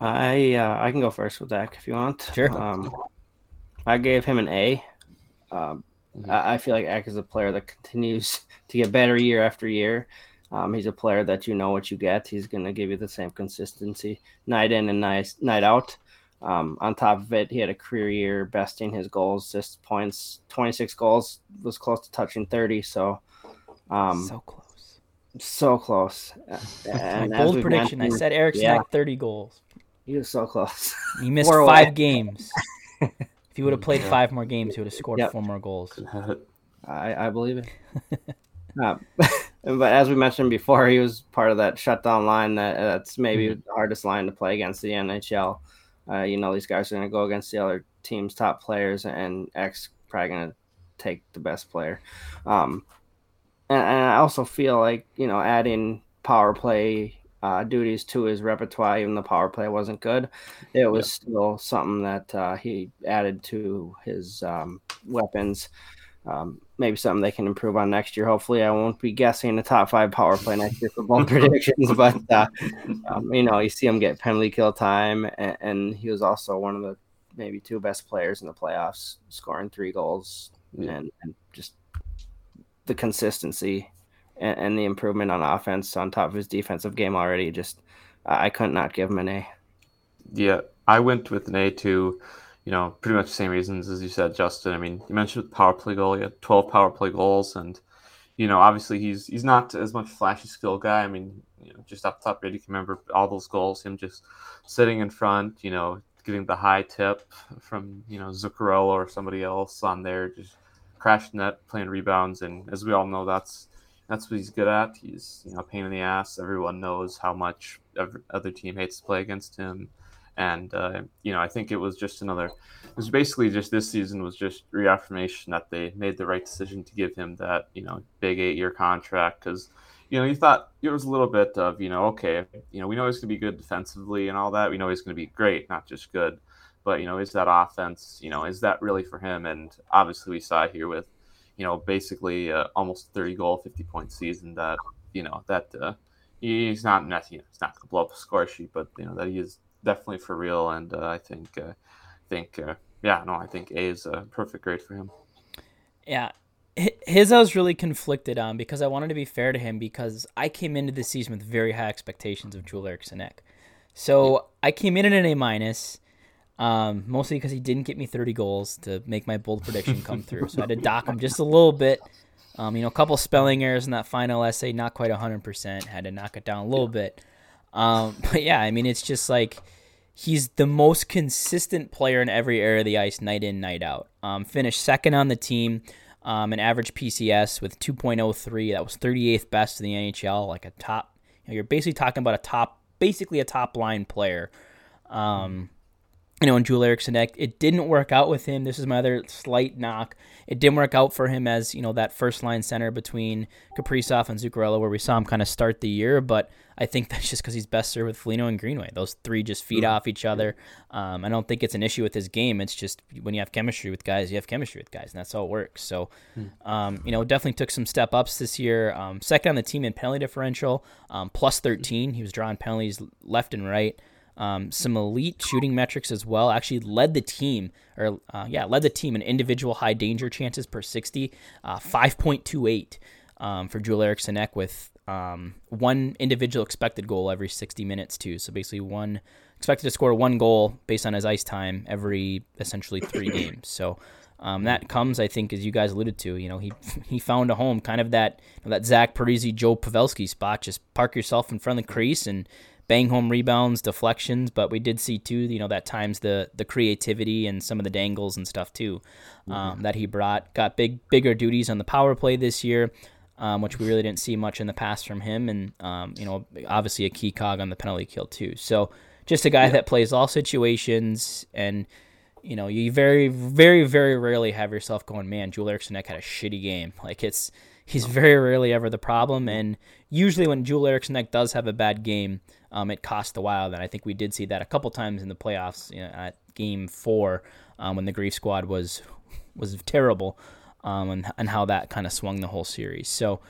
I uh, I can go first with Zach if you want. Sure. Um, I gave him an A. Um, mm-hmm. I, I, feel like Ek is a player that continues to get better year after year. Um, he's a player that you know what you get. He's going to give you the same consistency night in and night night out. Um, on top of it, he had a career year, besting his goals, just points, 26 goals, was close to touching 30. So, um, so close, so close. And My bold prediction: I said Eriksson yeah. 30 goals. He was so close. He missed five games. if he would have played yeah. five more games, he would have scored yep. four more goals. I, I believe it. uh, but as we mentioned before, he was part of that shutdown line. That that's maybe mm-hmm. the hardest line to play against the NHL. Uh, you know, these guys are going to go against the other team's top players, and Ek's probably going to take the best player. Um, and, and, I also feel like you know adding power play uh, duties to his repertoire, even the power play wasn't good, it was still something that uh, he added to his um, weapons um, maybe something they can improve on next year. Hopefully, I won't be guessing the top five power play next year for bold predictions, but uh, um, you know, you see him get penalty kill time, and, and, he was also one of the maybe two best players in the playoffs, scoring three goals, yeah. and, and, just the consistency and, and, the improvement on offense on top of his defensive game already. Just I could not give him an A. Yeah, I went with an A too you know, pretty much the same reasons as you said, Justin. I mean, you mentioned power play goal. He had 12 power play goals, and you know, obviously he's he's not as much flashy skill guy. I mean, you know, just up top, you can remember all those goals, him just sitting in front, you know, getting the high tip from you know Zuccarello or somebody else on there, just crashing net, playing rebounds, and as we all know, that's that's what he's good at. He's you know a pain in the ass. Everyone knows how much other team hates to play against him and uh, you know I think it was just another. It was basically just this season was just reaffirmation that they made the right decision to give him that you know big eight year contract because you know you thought it was a little bit of you know okay you know we know he's going to be good defensively and all that we know he's going to be great not just good but you know is that offense you know is that really for him and obviously we saw here with you know basically uh, almost 30 goal 50 point season that you know that uh, he's not you know, he's not going to blow up a score sheet but you know that he is definitely for real, and uh, I think uh, think uh, yeah, no, I think A is a perfect grade for him. Yeah, his I was really conflicted on because I wanted to be fair to him because I came into the season with very high expectations of Joel Eriksson Ek. So I came in at an A minus, um, mostly because he didn't get me 30 goals to make my bold prediction come through. So I had to dock him just a little bit. Um, you know, a couple spelling errors in that final essay, not quite 100%. Had to knock it down a little bit. Um, but yeah, I mean, it's just like he's the most consistent player in every area of the ice, night in, night out. Um, finished second on the team, um, an average PCS with 2.03. That was 38th best in the NHL, like a top. You know, you're basically talking about a top, basically a top line player. Um, you know, and Joel Eriksson, it didn't work out with him. This is my other slight knock. It didn't work out for him as, you know, that first line center between Kaprizov and Zuccarello, where we saw him kind of start the year. But I think that's just because he's best served with Foligno and Greenway. Those three just feed off each other. Um, I don't think it's an issue with his game. It's just when you have chemistry with guys, you have chemistry with guys, and that's how it works. So, hmm. um, you know, definitely took some step ups this year. Um, second on the team in penalty differential, um, plus 13. He was drawing penalties left and right. Um, some elite shooting metrics as well. Actually, led the team, or uh, yeah, led the team in individual high danger chances per 60, uh, 5.28 um, for Joel Eriksson Ek with um, one individual expected goal every 60 minutes too. So basically, one expected to score one goal based on his ice time every essentially three games. So. Um, that comes, I think, as you guys alluded to. You know, he he found a home, kind of that you know, that Zach Parise, Joe Pavelski spot. Just park yourself in front of the crease and bang home rebounds, deflections, but we did see too, you know, that times the the creativity and some of the dangles and stuff too um, mm-hmm. that he brought. Got big bigger duties on the power play this year, um, which we really didn't see much in the past from him, and um, you know, obviously a key cog on the penalty kill too. So just a guy yeah. that plays all situations and. You know, you very, very, very rarely have yourself going, man, Joel Eriksson had a shitty game. Like it's, he's very rarely ever the problem. And usually when Joel Eriksson does have a bad game, um, it costs the Wild, and I think we did see that a couple times in the playoffs you know, at Game Four um, when the Grief Squad was was terrible, um, and and how that kind of swung the whole series. So.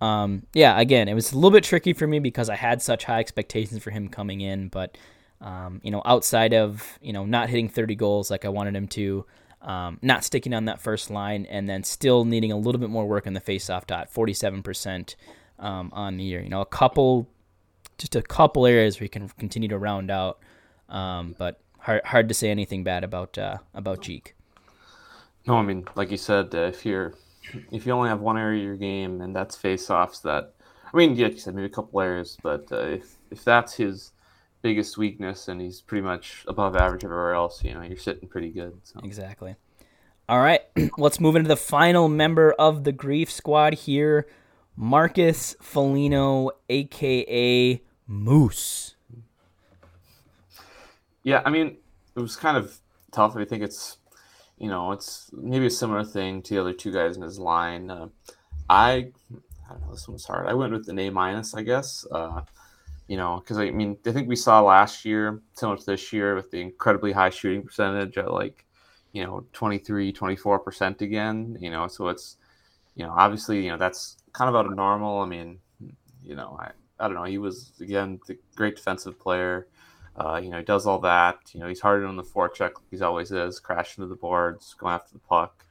Um, yeah, again, it was a little bit tricky for me because I had such high expectations for him coming in, but um, you know, outside of you know not hitting 30 goals like I wanted him to, um, not sticking on that first line, and then still needing a little bit more work in the faceoff dot, 47% um, on the year. You know, a couple just a couple areas we can continue to round out. Um, but hard hard to say anything bad about uh, about Jeek. No, I mean, like you said, uh, if you're if you only have one area of your game and that's face-offs, that I mean, yeah, like you said maybe a couple areas, but uh, if if that's his biggest weakness and he's pretty much above average everywhere else, you know, you're sitting pretty good. So. Exactly. All right, let's move into the final member of the grief squad here, Marcus Foligno, aka Moose. Yeah, I mean, it was kind of tough. I think it's, you know, it's maybe a similar thing to the other two guys in his line. Uh, I, I don't know, this one's hard. I went with an A minus, I guess. Uh, you know, because I mean, I think we saw last year, similar to this year, with the incredibly high shooting percentage at like, you know, 23, 24% again, you know, so it's, you know, obviously, you know, that's kind of out of normal. I mean, you know, I, I don't know. He was, again, the great defensive player. Uh, you know, he does all that. You know, he's hard on the forecheck he's always is, crashing to the boards, going after the puck.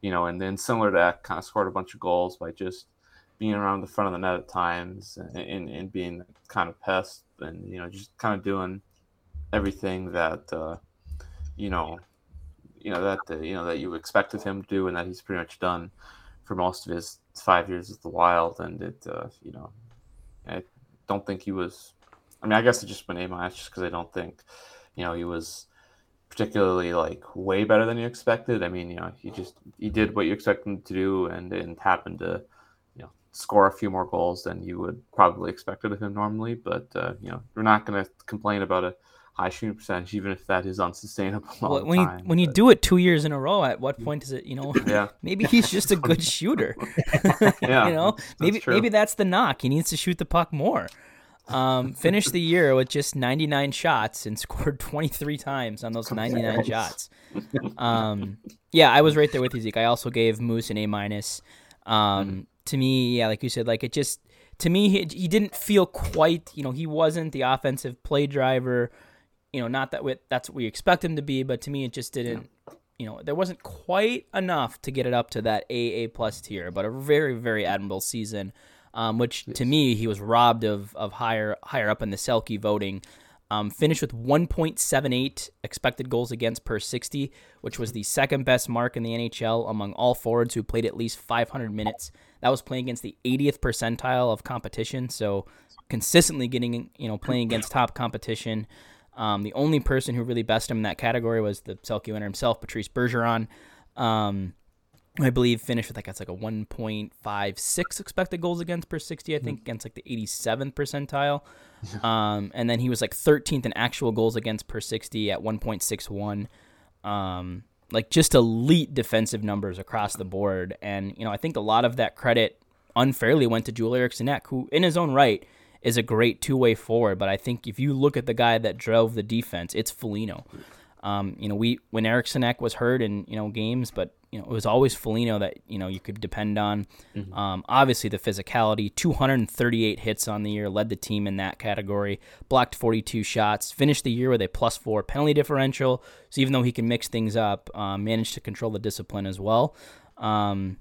You know, and then similar to that, kind of scored a bunch of goals by just being around the front of the net at times and, and, and being kind of pest and, you know, just kind of doing everything that, uh, you know, you know, that, uh, you know, that you expected him to do and that he's pretty much done for most of his five years at the Wild. And it, uh, you know, I don't think he was I mean, I guess it just been A minus just because I don't think, you know, he was particularly like way better than you expected. I mean, you know, he just he did what you expect him to do, and and happened to, you know, score a few more goals than you would probably expected of him normally. But uh, you know, we're not going to complain about a high shooting percentage, even if that is unsustainable. Well, when time, you when you do it two years in a row, at what point is it? You know, yeah, maybe he's just a good shooter. yeah, you know, maybe maybe that's the knock. He needs to shoot the puck more. Um, finished the year with just 99 shots and scored 23 times on those 99 shots. Um, yeah, I was right there with you, Zeke. I also gave Moose an A minus. Um, to me, yeah, like you said, like it just to me he, he didn't feel quite. You know, he wasn't the offensive play driver. You know, not that we, that's what we expect him to be, but to me, it just didn't. You know, there wasn't quite enough to get it up to that A A plus tier, but a very very admirable season um, which to me he was robbed of of higher higher up in the Selke voting. Um, finished with 1.78 expected goals against per 60, which was the second best mark in the NHL among all forwards who played at least 500 minutes. That was playing against the 80th percentile of competition, so consistently getting you know playing against top competition. Um, the only person who really bested him in that category was the Selke winner himself, Patrice Bergeron. Um, I believe finished with like that's like a 1.56 expected goals against per 60. I think against like the 87th percentile, um, and then he was like 13th in actual goals against per 60 at 1.61. Um, like just elite defensive numbers across the board, and you know I think a lot of that credit unfairly went to Joel Eriksson Ek, who in his own right is a great two way forward. But I think if you look at the guy that drove the defense, it's Foligno. Um, you know, we when Eriksson Ek was hurt in you know games, but you know it was always Foligno that you know you could depend on. Um, obviously, the physicality, 238 hits on the year, led the team in that category. Blocked 42 shots, finished the year with a plus four penalty differential. So even though he can mix things up, um, managed to control the discipline as well. Um,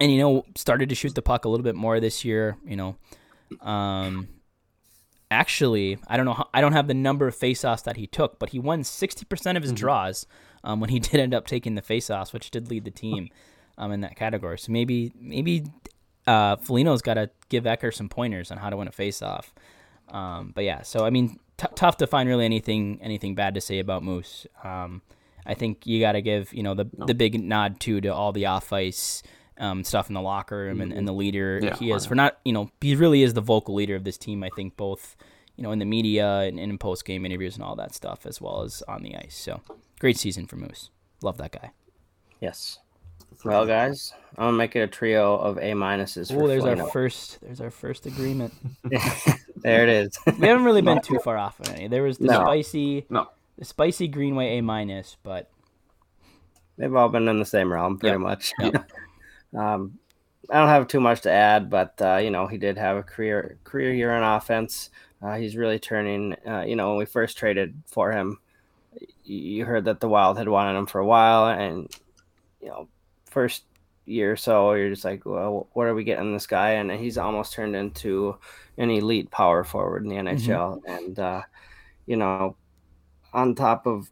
and you know started to shoot the puck a little bit more this year. You know. Um, actually, I don't know. How, I don't have the number of faceoffs that he took, but he won 60% of his draws um, when he did end up taking the faceoffs, which did lead the team um, in that category. So maybe maybe uh, Foligno's got to give Ecker some pointers on how to win a faceoff. Um, but yeah, so I mean, t- tough to find really anything anything bad to say about Moose. Um, I think you got to give you know the the big nod too to all the off ice um, stuff in the locker room and, and the leader Yeah, he is for not you know he really is the vocal leader of this team. I think both you know in the media and, and in post game interviews and all that stuff as well as on the ice. So great season for Moose. Love that guy. Yes. Well, guys, I'm gonna make it a trio of A minuses. Oh, for there's our first there's our first agreement. there it is. We haven't really been too far off on any. There was the No. spicy No. the spicy Greenway A minus, but They've all been in the same realm, pretty Yep. much. Yep. um, I don't have too much to add, but uh, you know he did have a career career year on offense. Uh, he's really turning. Uh, you know, when we first traded for him, you heard that the Wild had wanted him for a while, and you know, first year or so, you're just like, well, what are we getting this guy? And he's almost turned into an elite power forward in the NHL, and uh, you know, on top of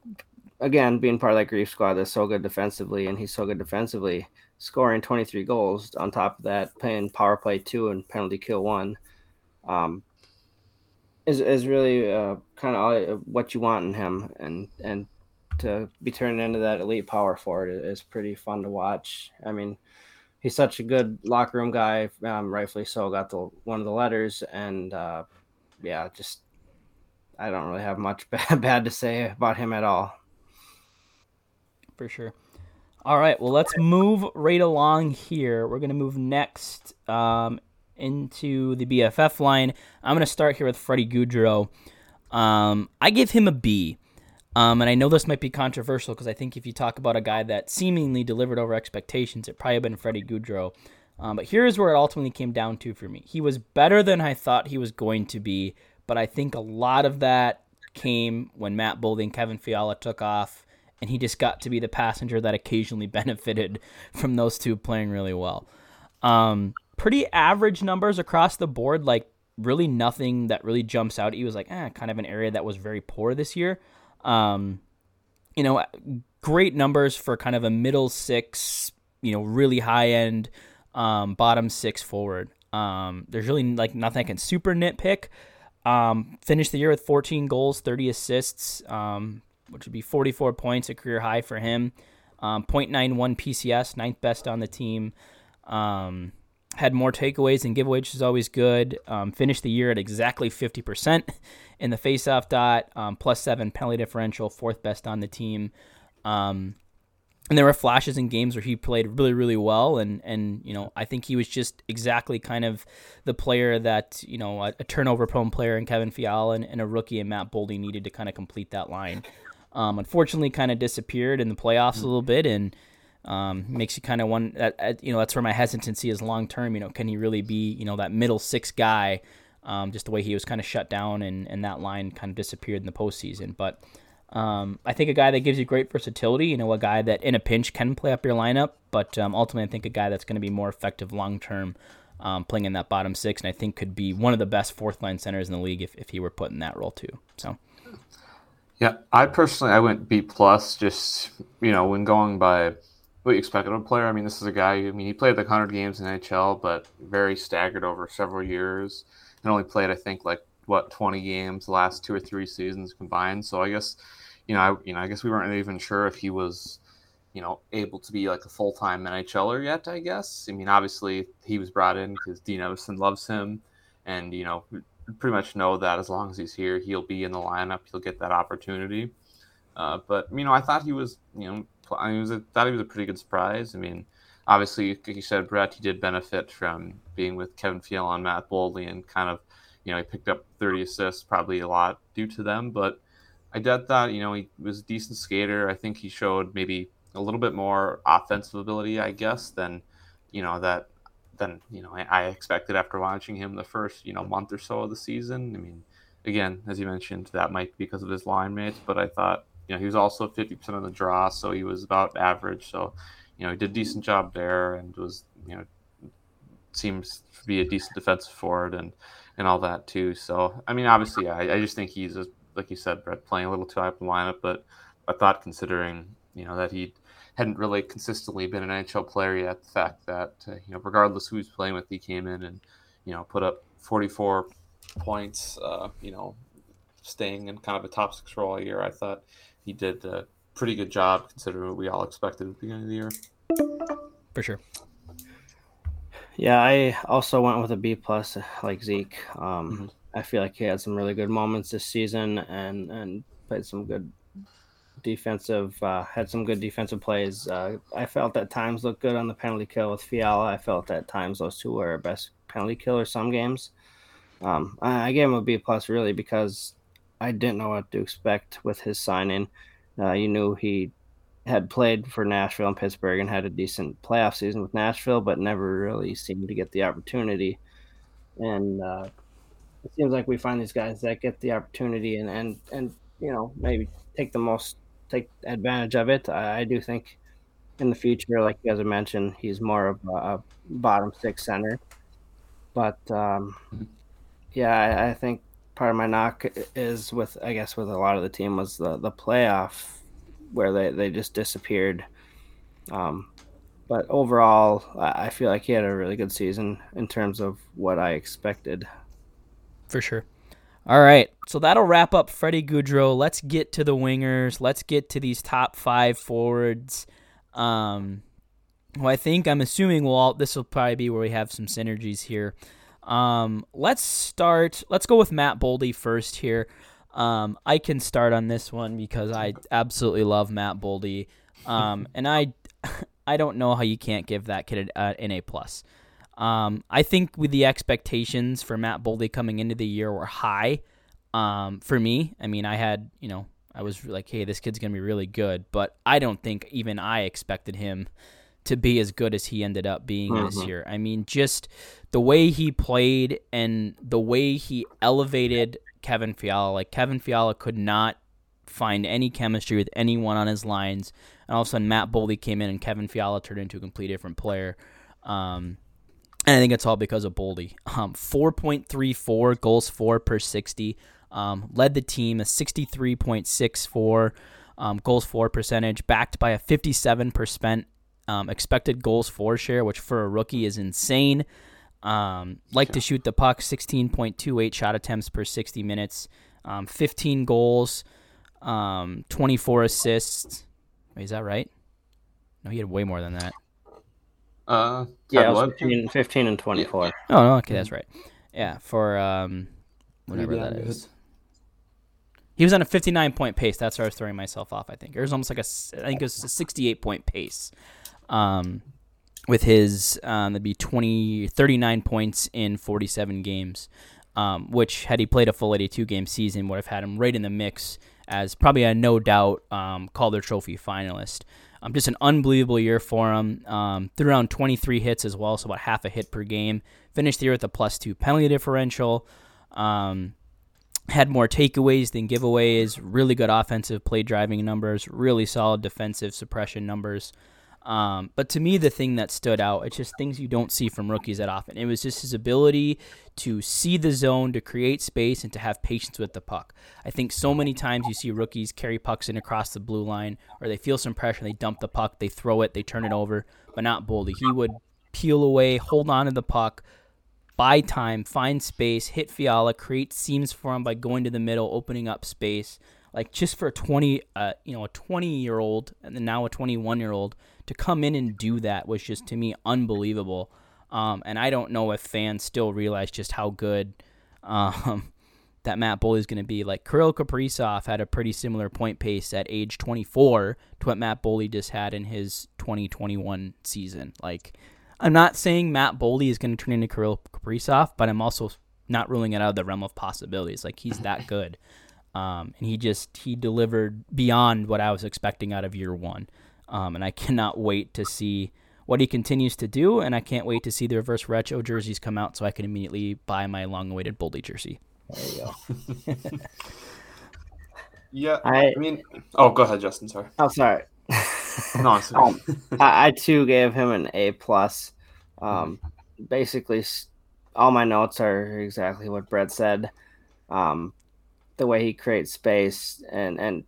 again being part of that grief squad that's so good defensively, and he's so good defensively, scoring 23 goals on top of that, playing power play two and penalty kill one, um, is is really uh, kind of what you want in him, and and to be turned into that elite power forward is pretty fun to watch. I mean, he's such a good locker room guy, um, rightfully so. Got the one of the letters, and uh, yeah, just I don't really have much bad to say about him at all. For sure. All right, well, let's move right along here. We're going to move next um, into the BFF line. I'm going to start here with Freddie Gaudreau. Um, I give him a B. Um, and I know this might be controversial because I think if you talk about a guy that seemingly delivered over expectations, it probably been Freddie Gaudreau. Um, but here's where it ultimately came down to for me. He was better than I thought he was going to be, but I think a lot of that came when Matt Boldy and Kevin Fiala took off, and he just got to be the passenger that occasionally benefited from those two playing really well. Um, pretty average numbers across the board, like really nothing that really jumps out. He was like, eh, kind of an area that was very poor this year. Um, you know, great numbers for kind of a middle six, you know, really high end um, bottom six forward. Um, there's really like nothing I can super nitpick. Um, finished the year with 14 goals, 30 assists, um, which would be 44 points, a career high for him. Um, 0.91 PCS, ninth best on the team. Um, had more takeaways and giveaways, which is always good. Um, finished the year at exactly 50% in the faceoff dot, um, plus seven penalty differential, fourth best on the team. Um, and there were flashes in games where he played really, really well, and and you know I think he was just exactly kind of the player that you know a, a turnover prone player in Kevin Fiala and, and, a rookie in Matt Boldy needed to kind of complete that line. Um, unfortunately, kind of disappeared in the playoffs a little bit, and um, makes you kind of one. you know, that's where my hesitancy is long term. You know, can he really be you know that middle six guy? Um, just the way he was kind of shut down and, and that line kind of disappeared in the postseason. But um, I think a guy that gives you great versatility, you know, a guy that in a pinch can play up your lineup, but um, ultimately I think a guy that's going to be more effective long term um, playing in that bottom six, and I think could be one of the best fourth line centers in the league if, if he were put in that role too. So. Yeah, I personally I went B plus. Just you know, when going by what you expect of a player. I mean, this is a guy. I mean, he played like 100 games in NHL, but very staggered over several years, and only played I think like what 20 games the last two or three seasons combined. So I guess, you know, I you know I guess we weren't even sure if he was, you know, able to be like a full time NHLer yet. I guess. I mean, obviously he was brought in because Dean Evason loves him, and you know, pretty much know that as long as he's here, he'll be in the lineup. He'll get that opportunity. Uh, but you know, I thought he was, you know, I was a, thought he was a pretty good surprise. I mean, obviously, like you said, Brett, he did benefit from being with Kevin Fiala and Matt Boldy, and kind of, you know, he picked up 30 assists, probably a lot due to them. But I did thought, you know, he was a decent skater. I think he showed maybe a little bit more offensive ability, I guess, than, you know, that than you know I, I expected after watching him the first you know month or so of the season. I mean, again, as you mentioned, that might be because of his line mates, but I thought you know, he was also 50% of the draw, so he was about average. So, you know, he did a decent job there and was, you know, seems to be a decent defensive forward and, and all that too. So, I mean, obviously, I, I just think he's, a, like you said, Brett, playing a little too high up the lineup, but I thought considering, you know, that he hadn't really consistently been an NHL player yet, the fact that, uh, you know, regardless who he's playing with, he came in and, you know, put up 44 points, uh, you know, staying in kind of a top six role all year. I thought he did a pretty good job considering what we all expected at the beginning of the year. For sure. Yeah, I also went with a B plus, like Zeke. Um, mm-hmm. I feel like he had some really good moments this season and and played some good defensive, uh, had some good defensive plays. Uh, I felt that times looked good on the penalty kill with Fiala. I felt that times those two were our best penalty killers some games. Um, I, I gave him a B plus really because I didn't know what to expect with his signing. Uh, you knew he had played for Nashville and Pittsburgh and had a decent playoff season with Nashville, but never really seemed to get the opportunity. And uh, it seems like we find these guys that get the opportunity and and and you know maybe take the most take advantage of it. I, I do think in the future, like you guys mentioned, he's more of a, a bottom six center. But um, yeah, I, I think part of my knock is with I guess with a lot of the team was the the playoff where they they just disappeared. Um, but overall, I feel like he had a really good season in terms of what I expected. For sure. All right, so that'll wrap up Freddie Gaudreau. Let's get to the wingers. Let's get to these top five forwards. Um, well, I think I'm assuming all, this will probably be where we have some synergies here. Um, let's start. Let's go with Matt Boldy first here. Um, I can start on this one because I absolutely love Matt Boldy, um, and I I don't know how you can't give that kid an A plus. Um, I think with the expectations for Matt Boldy coming into the year were high. Um, for me, I mean, I had you know I was like, hey, this kid's gonna be really good, but I don't think even I expected him to be as good as he ended up being mm-hmm. this year. I mean, just the way he played and the way he elevated Kevin Fiala. Like Kevin Fiala could not find any chemistry with anyone on his lines, and all of a sudden Matt Boldy came in and Kevin Fiala turned into a completely different player. Um, and I think it's all because of Boldy. Um, 4.34 goals for per 60. Um, led the team a 63.64 um, goals for percentage, backed by a 57% um, expected goals for share, which for a rookie is insane. Um, like to shoot the puck, 16.28 shot attempts per 60 minutes, um, 15 goals, um, 24 assists. Wait, is that right? No, he had way more than that. Uh, yeah, 15, 15, and 24. Yeah. Oh, no, okay, that's right. Yeah, for um, whatever that is. He was on a 59 point pace. That's where I was throwing myself off. I think it was almost like a, I think it was a 68 point pace. Um, with his um, that'd be 20, 39 points in 47 games, um, which had he played a full 82 game season would have had him right in the mix as probably a no doubt um, Calder Trophy finalist. Um, just an unbelievable year for him. Um, threw around 23 hits as well, so about half a hit per game. Finished the year with a plus two penalty differential. Um, had more takeaways than giveaways. Really good offensive play driving numbers. Really solid defensive suppression numbers. Um, but to me, the thing that stood out, it's just things you don't see from rookies that often. It was just his ability to see the zone, to create space, and to have patience with the puck. I think so many times you see rookies carry pucks in across the blue line, or they feel some pressure, they dump the puck, they throw it, they turn it over, but not Boldy. He would peel away, hold on to the puck, buy time, find space, hit Fiala, create seams for him by going to the middle, opening up space. Like just for a twenty, uh, you know, a twenty-year-old and then now a twenty-one-year-old to come in and do that was just to me unbelievable. Um, and I don't know if fans still realize just how good um, that Matt Boldy is going to be. Like Kirill Kaprizov had a pretty similar point pace at age 24 to what Matt Boldy just had in his 2021 season. Like I'm not saying Matt Boldy is going to turn into Kirill Kaprizov, but I'm also not ruling it out of the realm of possibilities. Like he's that good. Um, and he just he delivered beyond what I was expecting out of year one. Um, and I cannot wait to see what he continues to do, and I can't wait to see the reverse retro jerseys come out so I can immediately buy my long-awaited Boldy jersey. There you go. yeah, I, I, mean, oh, go ahead, Justin. Sorry. Oh, sorry. no, um, I, I, too gave him an A plus. Um, basically, all my notes are exactly what Brett said. Um, the way he creates space and and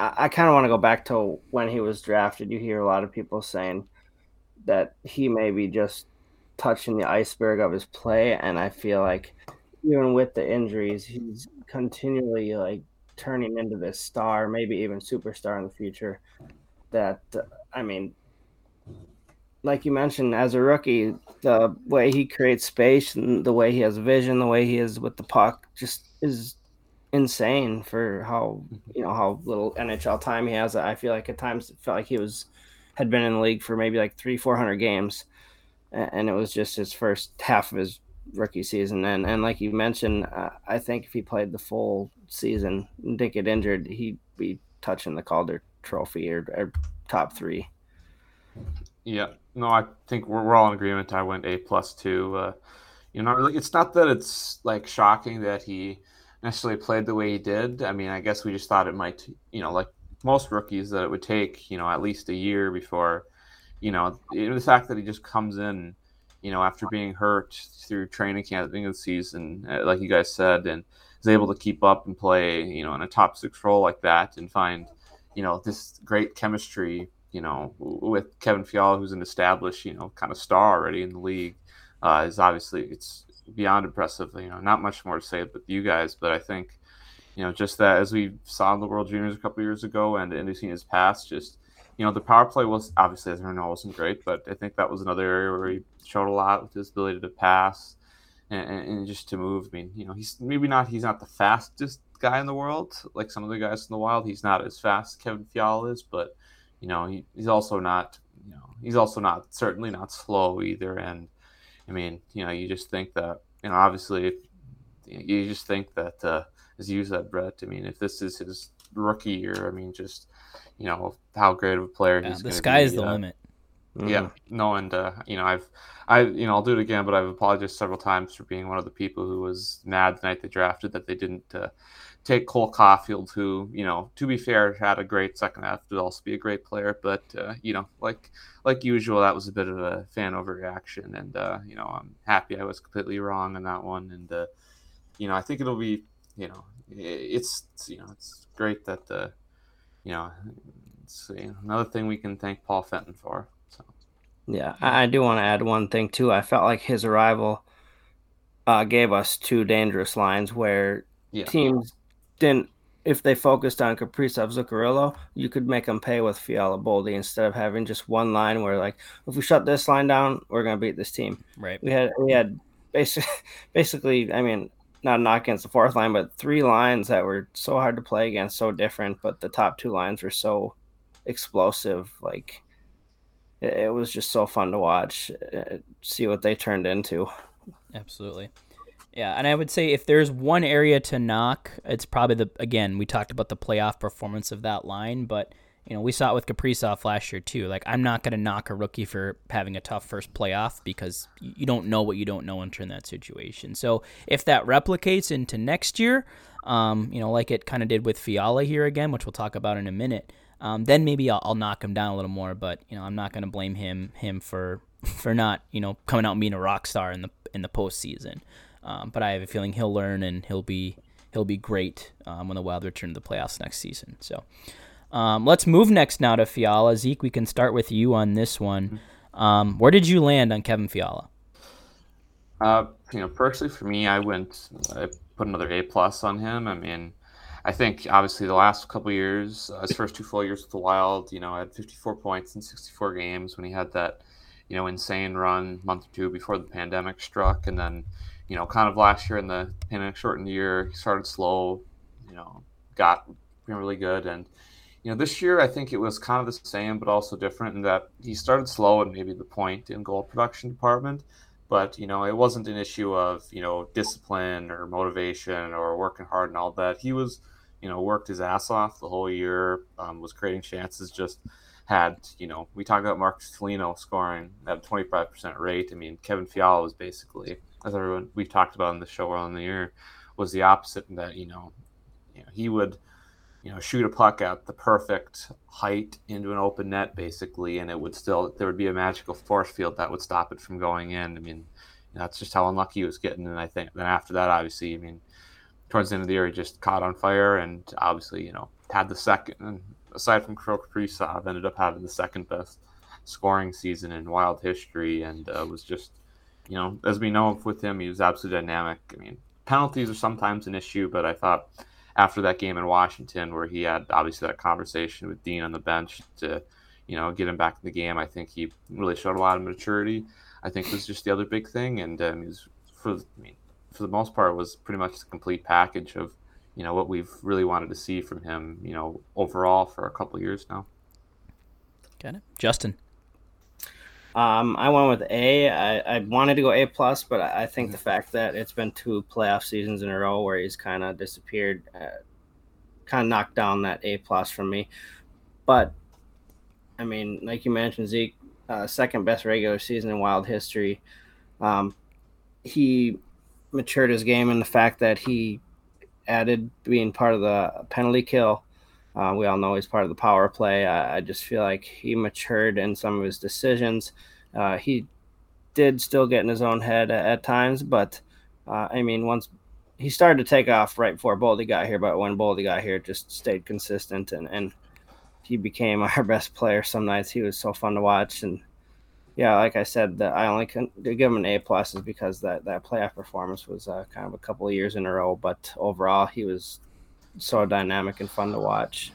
I, I kind of want to go back to when he was drafted. You hear a lot of people saying that he may be just touching the iceberg of his play, and I feel like even with the injuries, he's continually like turning into this star, maybe even superstar in the future. That uh, I mean, like you mentioned, as a rookie, the way he creates space and the way he has vision, the way he is with the puck, just is insane for how mm-hmm. you know how little NHL time he has. I feel like at times it felt like he was had been in the league for maybe like three four hundred games, and it was just his first half of his rookie season. And and like you mentioned, uh, I think if he played the full season and didn't get injured, he'd be touching the Calder Trophy or, or top three. Yeah, no, I think we're, we're all in agreement. I went A plus two. Uh, you know, it's not that it's like shocking that he necessarily played the way he did. I mean, I guess we just thought it might, you know, like most rookies, that it would take, you know, at least a year before, you know, the fact that he just comes in, you know, after being hurt through training camp beginning of the season, uh, like you guys said, and is able to keep up and play, you know, in a top six role like that and find, you know, this great chemistry, you know, with Kevin Fiala, who's an established, you know, kind of star already in the league, uh, is obviously it's beyond impressive. You know, not much more to say with you guys, but I think, you know, just that as we saw in the World Juniors a couple years ago and in his past, just you know, the power play was obviously as we know wasn't great, but I think that was another area where he showed a lot with his ability to pass and, and, just to move. I mean, you know, he's maybe not he's not the fastest guy in the world like some of the guys in the wild. He's not as fast as Kevin Fiala is, but you know, he, he's also not you know he's also not certainly not slow either. And I mean, you know, you just think that you know obviously you just think that uh, as you said, Brett. I mean, if this is his rookie year, I mean, just you know how great of a player yeah, he's. The sky be, is the uh, limit. Yeah, mm-hmm. no, and uh, you know, I've, I, you know, I'll do it again, but I've apologized several times for being one of the people who was mad the night they drafted that they didn't uh, take Cole Caufield, who, you know, to be fair, had a great second half, to also be a great player, but uh, you know, like like usual, that was a bit of a fan overreaction, and uh, you know, I'm happy I was completely wrong on that one, and uh, you know, I think it'll be, you know, it's, you know, it's great that the, uh, you know, it's another thing we can thank Paul Fenton for. So. Yeah, I do want to add one thing too. I felt like his arrival uh, gave us two dangerous lines where yeah. teams didn't. If they focused on Kaprizov Zuccarello, you could make them pay with Fiala Boldy instead of having just one line where, like, if we shut this line down, we're going to beat this team. Right. We had we had basically, basically, I mean, not a knock against the fourth line, but three lines that were so hard to play against, so different. But the top two lines were so explosive. Like it, it was just so fun to watch, uh, see what they turned into. Absolutely. Yeah, and I would say if there's one area to knock, it's probably the again we talked about the playoff performance of that line, but you know we saw it with Kaprizov last year too. Like I'm not going to knock a rookie for having a tough first playoff because you don't know what you don't know in that situation. So if that replicates into next year, um, you know, like it kind of did with Fiala here again, which we'll talk about in a minute, um, then maybe I'll, I'll, knock him down a little more. But you know, I'm not going to blame him him for for not you know coming out and being a rock star in the in the postseason. Um, but I have a feeling he'll learn and he'll be he'll be great um, when the Wild return to the playoffs next season. So um, let's move next now to Fiala. Zeke, we can start with you on this one. Um, where did you land on Kevin Fiala? Uh, you know, personally for me, I went I put another A plus on him. I mean, I think obviously the last couple years, uh, his first two full years with the Wild, you know, had 54 points in 64 games when he had that, you know, insane run month or two before the pandemic struck, and then, you know, kind of last year in the pandemic shortened year, he started slow, you know, got really good, and you know, this year I think it was kind of the same, but also different in that he started slow and maybe the point in goal production department, but you know, it wasn't an issue of you know discipline or motivation or working hard and all that. He was you know, worked his ass off the whole year, um, was creating chances, just had, you know, we talked about Marcus Foligno scoring at a 25% rate. I mean, Kevin Fiala was basically, as everyone we've talked about in the show earlier the year, was the opposite in that, you know, you know, he would, you know, shoot a puck at the perfect height into an open net, basically, and it would still, there would be a magical force field that would stop it from going in. I mean, that's just how unlucky he was getting. And I think then after that, obviously, I mean, towards the end of the year, he just caught on fire and obviously, you know, had the second, and aside from Kirill ended up having the second best scoring season in Wild history and uh, was just, you know, as we know with him, he was absolutely dynamic. I mean, penalties are sometimes an issue, but I thought after that game in Washington, where he had obviously that conversation with Dean on the bench to, you know, get him back in the game, I think he really showed a lot of maturity. I think was just the other big thing, and um, for, I mean, for the most part was pretty much the complete package of you know what we've really wanted to see from him you know overall for a couple years now got it justin um, I went with A. I, I wanted to go A plus, but I, think mm-hmm. the fact that it's been two playoff seasons in a row where he's kind of disappeared, uh, kind of knocked down that A plus from me. But I mean, like you mentioned, Zeke, uh, second best regular season in Wild history. Um, he matured his game in the fact that he added being part of the penalty kill. Uh, we all know he's part of the power play. I, I, just feel like he matured in some of his decisions. Uh, he did still get in his own head at, at times, but uh, I mean, once he started to take off right before Boldy got here, but when Boldy got here, just stayed consistent and, and he became our best player. Some nights he was so fun to watch, and yeah, like I said, that I only can give him an A plus is because that that playoff performance was uh, kind of a couple of years in a row, but overall he was so dynamic and fun to watch.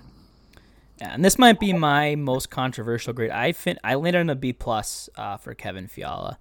Yeah, and this might be my most controversial grade. I fin- I landed on a B plus uh, for Kevin Fiala.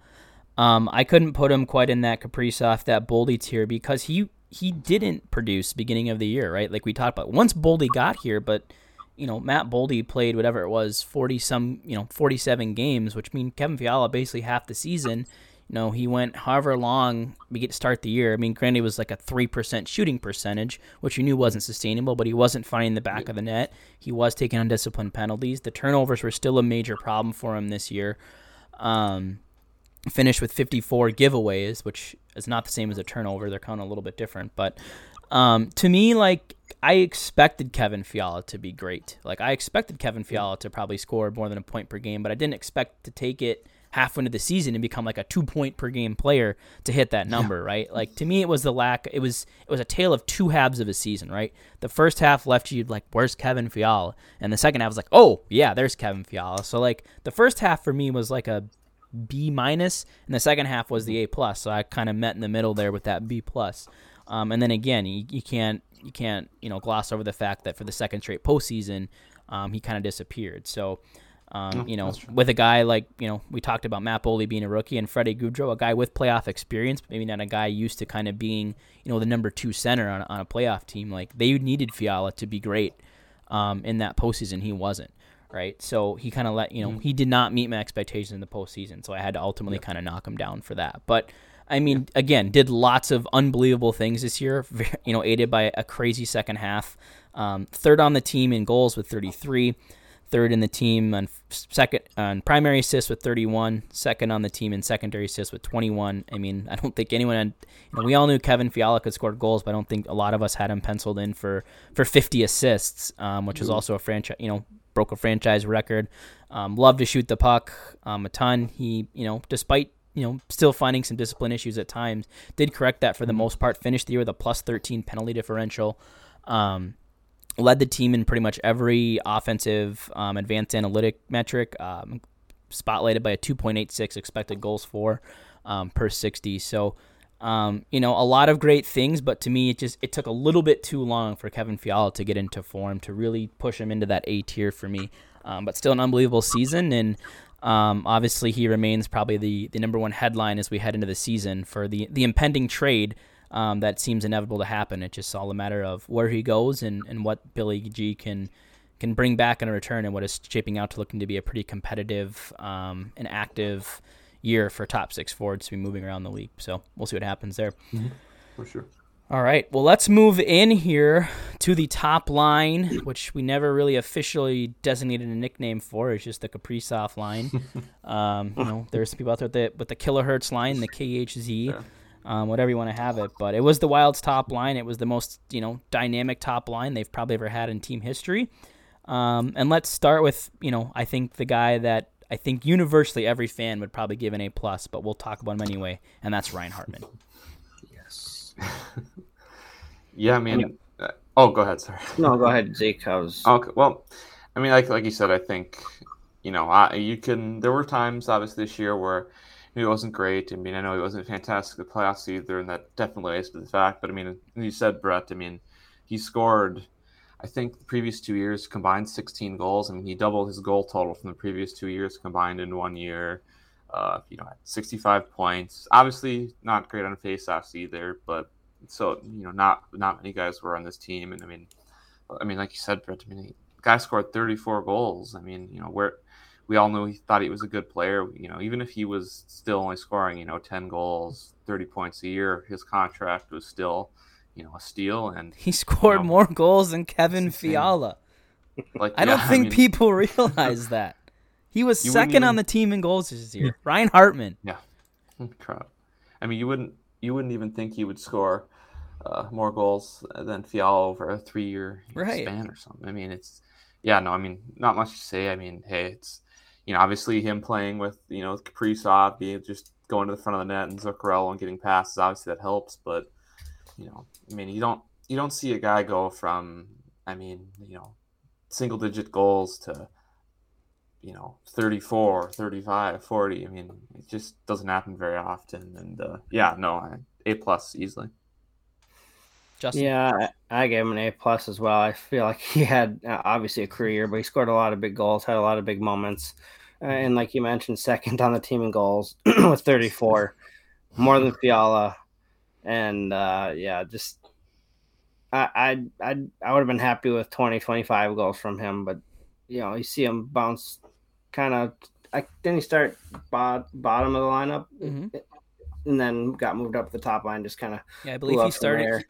Um, I couldn't put him quite in that Kaprizov, that Boldy tier because he he didn't produce beginning of the year, right? Like we talked about. Once Boldy got here, but you know Matt Boldy played whatever it was, forty some, you know, forty seven games, which mean Kevin Fiala basically half the season you know, he went however long we get to start the year. I mean, granted, it was like a 3% shooting percentage, which you knew wasn't sustainable, but he wasn't finding the back of the net. He was taking undisciplined penalties. The turnovers were still a major problem for him this year. Um, finished with 54 giveaways, which is not the same as a turnover. They're kind of a little bit different. But um, to me, like, I expected Kevin Fiala to be great. Like, I expected Kevin Fiala to probably score more than a point per game, but I didn't expect to take it – halfway into the season and become like a two point per game player to hit that number, yeah. right? Like to me, it was the lack. It was it was a tale of two halves of a season, right? The first half left you like, where's Kevin Fiala? And the second half was like, oh yeah, there's Kevin Fiala. So like the first half for me was like a B minus, and the second half was the A plus. So I kind of met in the middle there with that B plus. Um, and then again, you, you can't you can't you know gloss over the fact that for the second straight postseason, um, he kind of disappeared. So um, you know, with a guy like you know we talked about Matt Boldy being a rookie and Freddie Gaudreau, a guy with playoff experience, maybe not a guy used to kind of being you know the number two center on, on a playoff team. Like they needed Fiala to be great um, in that postseason. He wasn't right, so he kind of let you know mm-hmm. he did not meet my expectations in the postseason. So I had to ultimately yeah. kind of knock him down for that. But I mean, again, did lots of unbelievable things this year. You know, aided by a crazy second half. Um, third on the team in goals with 33 third in the team on second on primary assists with 31, second on the team in secondary assists with 21. I mean, I don't think anyone had, you know, we all knew Kevin Fiala could score goals, but I don't think a lot of us had him penciled in for for 50 assists, um, which is also a franchise, you know, broke a franchise record. Um, loved to shoot the puck um, a ton. He, you know, despite you know, still finding some discipline issues at times, did correct that for the mm-hmm. most part. Finished the year with a plus 13 penalty differential. Um, led the team in pretty much every offensive um, advanced analytic metric, um, spotlighted by a 2.86 expected goals for um, per 60. So, um, you know, a lot of great things, but to me, it just it took a little bit too long for Kevin Fiala to get into form to really push him into that A tier for me. Um, but still an unbelievable season, and um, obviously he remains probably the the number one headline as we head into the season for the the impending trade um, that seems inevitable to happen. It's just all a matter of where he goes and, and what Billy G can can bring back in a return and what is shaping out to looking to be a pretty competitive um, and active year for top six forwards to be moving around the league. So we'll see what happens there. Mm-hmm. For sure. All right. Well, let's move in here to the top line, which we never really officially designated a nickname for. It's just the Kaprizov line. um, you know, there's some people out there with the, with the Kilohertz line, the KHZ. Yeah um, whatever you want to have it. But it was the Wild's top line. It was the most you know dynamic top line they've probably ever had in team history. Um, and let's start with you know I think the guy that I think universally every fan would probably give an A plus, but we'll talk about him anyway, and that's Ryan Hartman. Yes. yeah, I mean, uh, oh, go ahead. Sorry. No, go ahead, Zeke. I was okay. Well, I mean, like like you said, I think you know, I, you can. There were times, obviously, this year where it wasn't great. I mean, I know he wasn't fantastic the playoffs either, and that definitely is the fact. But I mean, you said Brett. I mean, he scored. I think the previous two years combined 16 goals. I mean, he doubled his goal total from the previous two years combined in one year. Uh, you know, 65 points. Obviously, not great on faceoffs either, but so you know, not not many guys were on this team. And I mean, I mean, like you said, Brett. I mean, the guy scored 34 goals. I mean, you know, where we all knew he thought he was a good player. You know, even if he was still only scoring, you know, 10 goals, 30 points a year, his contract was still, you know, a steal. And he scored you know, more goals than Kevin Fiala. Like, I don't think I mean, people realize that. He was second even, on the team in goals this year. Ryan Hartman. Yeah. Crap. I mean, you wouldn't you wouldn't even think he would score uh, more goals than Fiala over a three year right. span or something. I mean, it's yeah, no, I mean, not much to say. I mean, hey, it's you know, obviously him playing with, you know, Kaprizov being just going to the front of the net and Zuccarello and getting passes. Obviously, that helps, but you know, I mean, you don't you don't see a guy go from, I mean, you know, single digit goals to you know 34 35 40 i mean it just doesn't happen very often and uh, yeah no a plus easily Justin. Yeah, I gave him an A plus as well. I feel like he had uh, obviously a career, but he scored a lot of big goals, had a lot of big moments, uh, and like you mentioned, second on the team in goals with 34, more than Fiala, and uh, yeah, just I I I, I would have been happy with 20, 25 goals from him, but you know you see him bounce, kind of. I didn't he start bot, bottom of the lineup. Mm-hmm and then got moved up the top line. Just kind of yeah, I believe he started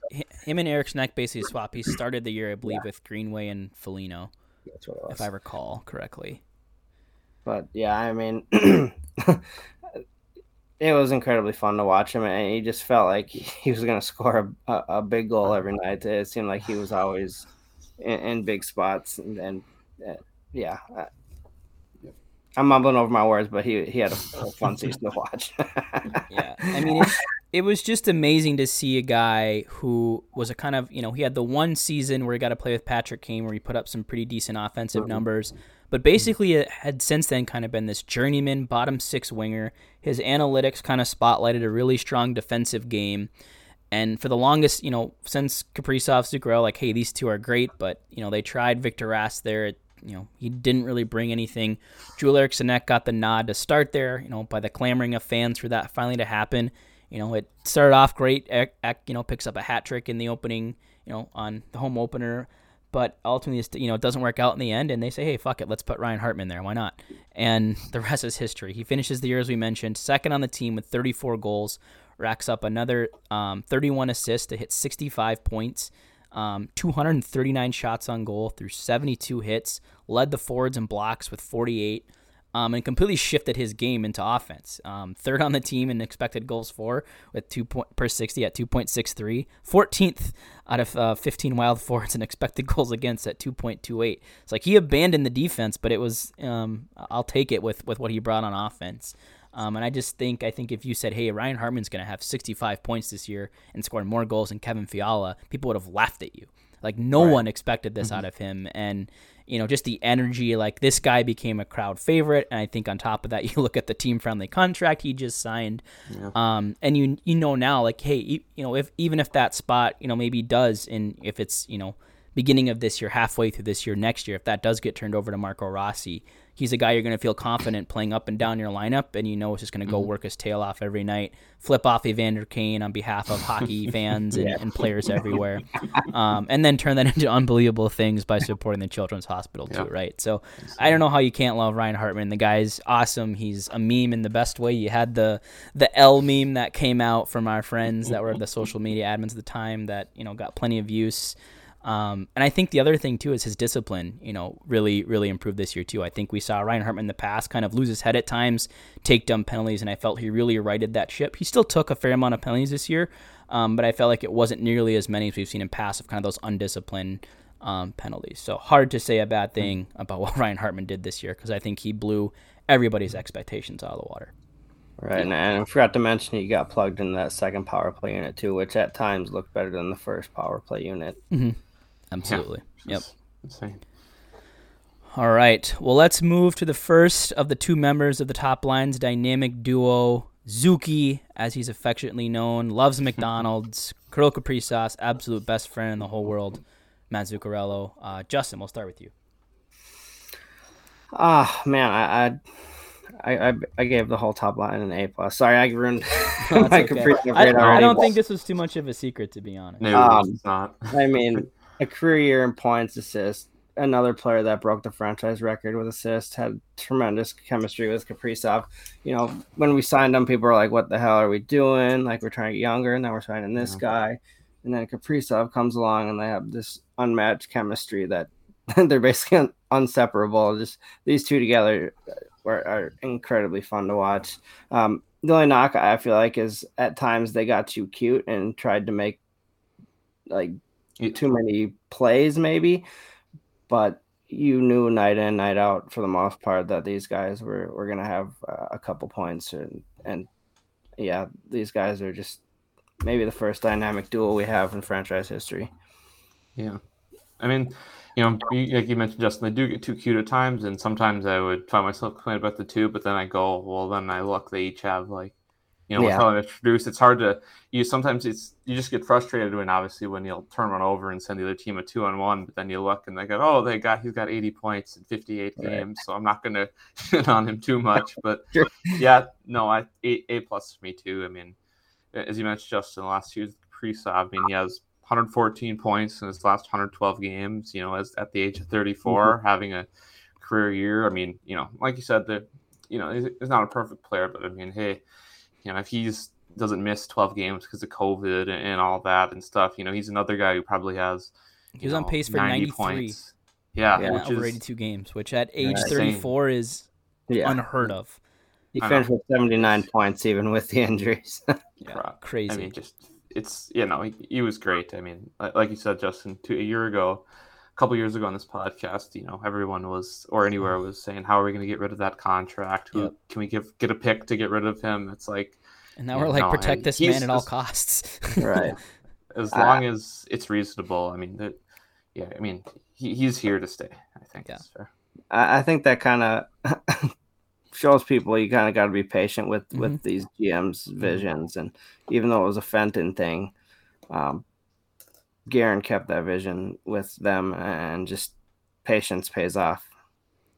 him and Eriksson Ek basically swap. He started the year, I believe, yeah. with Greenway and Foligno. That's what it was, if I recall correctly. But yeah, I mean, it was incredibly fun to watch him, and he just felt like he was going to score a, a, a, big goal every night. It seemed like he was always in, in big spots, and, and uh, yeah, I'm mumbling over my words, but he he had a, a fun season to watch. yeah, I mean, it, it was just amazing to see a guy who was a kind of you know he had the one season where he got to play with Patrick Kane where he put up some pretty decent offensive mm-hmm. numbers, but basically it had since then kind of been this journeyman bottom six winger. His analytics kind of spotlighted a really strong defensive game. And for the longest, you know, since Kaprizov, Zuccarello, like, hey, these two are great, but you know, they tried Victor Rask there. It you know, he didn't really bring anything. Joel Eriksson got the nod to start there, you know, by the clamoring of fans for that finally to happen. You know, it started off great. Ek, you know, picks up a hat trick in the opening, you know, on the home opener. But ultimately, you know, it doesn't work out in the end, and they say, "Hey, fuck it, let's put Ryan Hartman there. Why not?" And the rest is history. He finishes the year as we mentioned, second on the team with 34 goals, racks up another um, 31 assists to hit 65 points. Um, 239 shots on goal through 72 hits, led the forwards and blocks with 48, um, and completely shifted his game into offense. Um, third on the team in expected goals for with two point per 60 at 2.63, 14th out of uh, 15 wild forwards and expected goals against at 2.28. It's like he abandoned the defense, but it was um, I'll take it with with what he brought on offense. Um, and I just think I think if you said, "Hey, Ryan Hartman's going to have 65 points this year and score more goals than Kevin Fiala," people would have laughed at you. Like no right. one expected this mm-hmm. out of him, and you know just the energy. Like this guy became a crowd favorite, and I think on top of that, you look at the team friendly contract he just signed, yeah. um, and you you know now like, hey, you, you know if even if that spot you know maybe does, and if it's you know beginning of this year, halfway through this year, next year, if that does get turned over to Marco Rossi, he's a guy you're going to feel confident playing up and down your lineup, and you know it's just going to go mm-hmm. work his tail off every night, flip off Evander Kane on behalf of hockey fans and, yeah. and, players everywhere, um, and then turn that into unbelievable things by supporting the Children's Hospital too, right? So I don't know how you can't love Ryan Hartman. The guy's awesome. He's a meme in the best way. You had the the L meme that came out from our friends that were the social media admins at the time that you know got plenty of use. Um, and I think the other thing too is his discipline. You know, really, really improved this year too. I think we saw Ryan Hartman in the past kind of lose his head at times, take dumb penalties, and I felt he really righted that ship. He still took a fair amount of penalties this year, um, but I felt like it wasn't nearly as many as we've seen in past of kind of those undisciplined um, penalties. So hard to say a bad thing about what Ryan Hartman did this year because I think he blew everybody's expectations out of the water. Right, and, and I forgot to mention he got plugged in that second power play unit too, which at times looked better than the first power play unit. Mm-hmm. Absolutely. Yeah, yep. Insane. All right. Well, let's move to the first of the two members of the top line's dynamic duo, Zuki, as he's affectionately known, loves McDonald's, Kirill Kaprizov, absolute best friend in the whole world, Matt Zuccarello. Uh, Justin, we'll start with you. Ah, oh, man, I, I, I, I gave the whole top line an A plus. Sorry, I ruined no, my okay. I, I, don't think this was too much of a secret, to be honest. No, um, it's not. I mean, a career year in points, assists. Another player that broke the franchise record with assists had tremendous chemistry with Kaprizov. You know, when we signed him, people were like, "What the hell are we doing? Like we're trying to get younger, and now we're signing this yeah. guy." And then Kaprizov comes along, and they have this unmatched chemistry that they're basically un- inseparable. Just these two together are, are incredibly fun to watch. Um, the only knock I feel like is at times they got too cute and tried to make like too many plays, maybe, but you knew night in, night out for the most part that these guys were, were going to have uh, a couple points and, and yeah, these guys are just maybe the first dynamic duo we have in franchise history. Yeah, I mean, you know, like you mentioned, Justin, they do get too cute at times, and sometimes I would find myself complaining about the two, but then I go, well, then I look, they each have like, you know, yeah. how they introduced. It's hard to you. Sometimes it's you just get frustrated when obviously when you'll turn one over and send the other team a two on one, but then you look and they go, oh, they got he's got eighty points in fifty eight right. games, so I'm not going to shit on him too much. But yeah, no, I a, a plus for me too. I mean, as you mentioned, Justin, last year's pre-sub, I mean, he has 114 points in his last 112 games. You know, as at the age of 34, mm-hmm. having a career year. I mean, you know, like you said, the you know he's, not a perfect player, but I mean, hey, you know, if he's doesn't miss 12 games because of COVID and, and, all that and stuff, you know, he's another guy who probably has. He was know, on pace for 93 points. Yeah, yeah over is, 82 games, which at age 34 is yeah. unheard of. He finished with 79 points even with the injuries. yeah, crazy. I mean, just it's you know he, he, was great. I mean, like you said, Justin, two, a year ago, a couple years ago on this podcast, you know, everyone was or anywhere was saying, "How are we going to get rid of that contract? Who, yep. Can we give get a pick to get rid of him?" It's like, and now we're like, protect this man at all costs, right? As long uh, as it's reasonable. I mean, that, yeah, I mean, he, he's here to stay. I think. Yeah. I, I think that kind of shows people you kind of got to be patient with mm-hmm. with these GM's mm-hmm. visions. And even though it was a Fenton thing, um, Guerin kept that vision with them, and just patience pays off.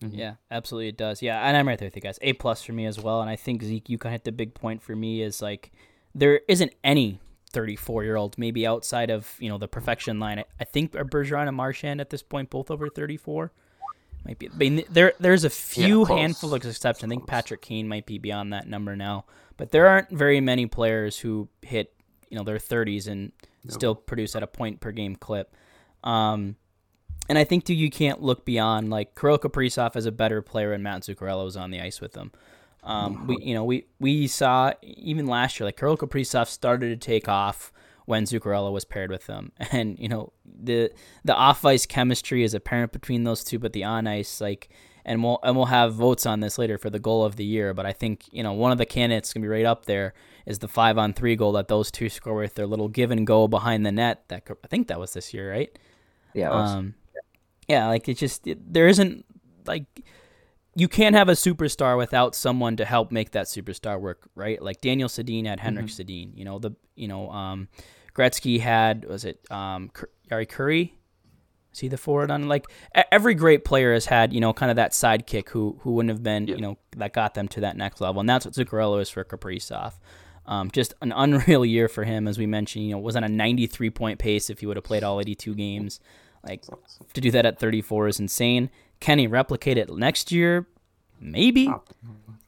Mm-hmm. Yeah, absolutely, it does. Yeah, and I'm right there with you guys. A plus for me as well. And I think Zeke, you kind of hit the big point for me is like there isn't any 34 year old maybe outside of you know the perfection line. I, I think Bergeron and Marchand at this point both over 34 might be. I mean, there there's a few yeah, handful of exceptions. I think Patrick Kane might be beyond that number now, but there aren't very many players who hit you know their 30s and still produce at a point per game clip. Um, and I think too you can't look beyond like Kirill Kaprizov as a better player and Matt Zuccarello was on the ice with them. Um, we you know we we saw even last year like Kirill Kaprizov started to take off when Zuccarello was paired with them. And you know the the off ice chemistry is apparent between those two, but the on ice like and we'll and we'll have votes on this later for the goal of the year. But I think you know one of the candidates gonna be right up there is the five on three goal that those two score with their little give and go behind the net. That I think that was this year, right? Yeah. Um, yeah, like it's just it, there isn't like you can't have a superstar without someone to help make that superstar work, right? Like Daniel Sedin had Henrik mm-hmm. Sedin, you know the you know um, Gretzky had was it um, Jari Kurri? Is he the forward on like every great player has had you know kind of that sidekick who who wouldn't have been you know that got them to that next level, and that's what Zuccarello is for Kaprizov. Um, just an unreal year for him, as we mentioned. You know, was on a 93 point pace if he would have played all 82 games. Like to do that at 34 is insane. Can he replicate it next year? Maybe.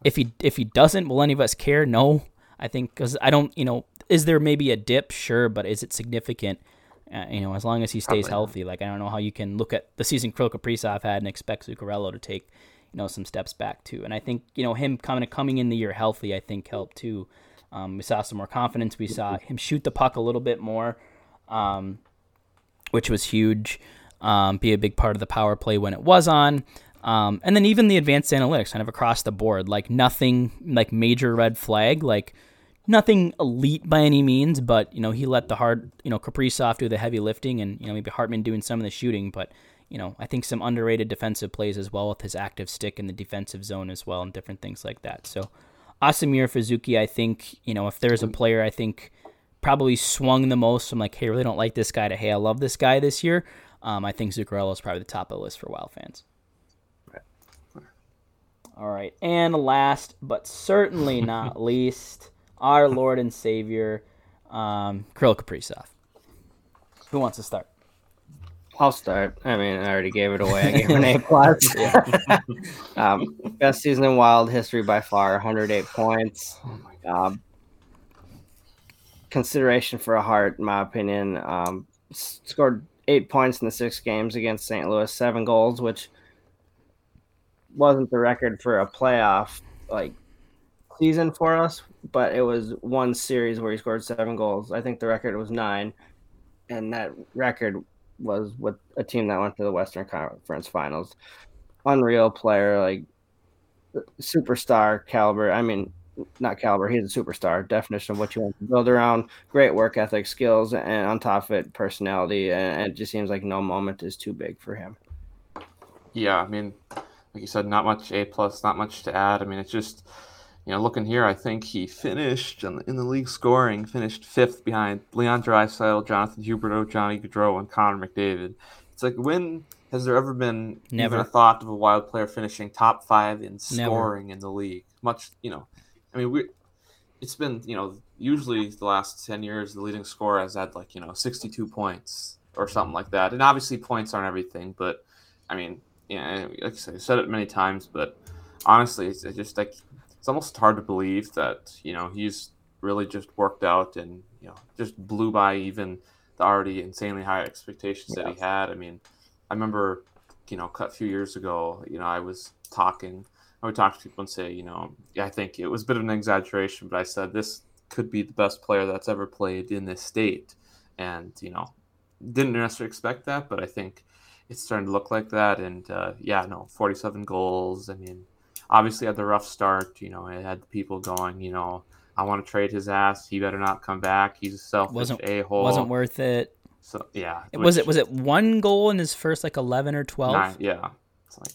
If he if he doesn't, will any of us care? No. I think because I don't. You know, is there maybe a dip? Sure, but is it significant? Uh, you know, as long as he stays Probably. healthy, like I don't know how you can look at the season Kirill Kaprizov had and expect Zuccarello to take, you know, some steps back too. And I think you know him coming coming in the year healthy, I think helped too. Um, we saw some more confidence. We saw him shoot the puck a little bit more, um, which was huge. Um, be a big part of the power play when it was on. Um, and then even the advanced analytics kind of across the board, like nothing like major red flag, like nothing elite by any means, but you know he let the hard, you know Kaprizov do the heavy lifting, and you know maybe Hartman doing some of the shooting, but you know I think some underrated defensive plays as well with his active stick in the defensive zone as well, and different things like that. So awesome year for Zuki. I think you know if there's a player I think probably swung the most from like hey I really don't like this guy to hey I love this guy this year. Um, I think Zuccarello is probably the top of the list for Wild fans. All right, and last but certainly not least our Lord and Savior, um, Kirill Kaprizov. Who wants to start? I'll start. I mean, I already gave it away. I gave an A plus. um, best season in Wild history by far. 108 points. Oh my god. consideration for a Hart, in my opinion. Um, scored eight points in the six games against St. Louis, seven goals, which wasn't the record for a playoff like season for us, but it was one series where he scored seven goals. I think the record was nine, and that record was with a team that went to the Western Conference Finals. Unreal player, like superstar caliber. I mean, not caliber. He's a superstar. Definition of what you want to build around. Great work ethic, skills, and on top of it, personality. And it just seems like no moment is too big for him. Yeah, I mean, like you said, not much A plus, not much to add. I mean, it's just you know, looking here, I think he finished in the, in the league scoring, finished fifth behind Leon Draisaitl, Jonathan Huberdeau, Johnny Gaudreau, and Connor McDavid. It's like when has there ever been Never. even a thought of a wild player finishing top five in Never. scoring in the league? Much, you know, I mean, we. It's been, you know, usually the last ten years, the leading scorer has had like you know sixty-two points or something like that. And obviously, points aren't everything, but I mean, yeah, like I said, I said it many times, but honestly, it's just like it's almost hard to believe that you know he's really just worked out and you know just blew by even the already insanely high expectations that he had. I mean, I remember you know a few years ago, you know, I was talking, I would talk to people and say, you know, yeah, I think it was a bit of an exaggeration, but I said this could be the best player that's ever played in this state, and you know, didn't necessarily expect that, but I think it's starting to look like that. And uh, yeah, no, 47 goals. I mean, obviously had the rough start. You know, it had people going, you know, I want to trade his ass. He better not come back. He's a selfish Wasn't a hole. wasn't worth it. So yeah, Was which- it was it one goal in his first like eleven or twelve? yeah. It's like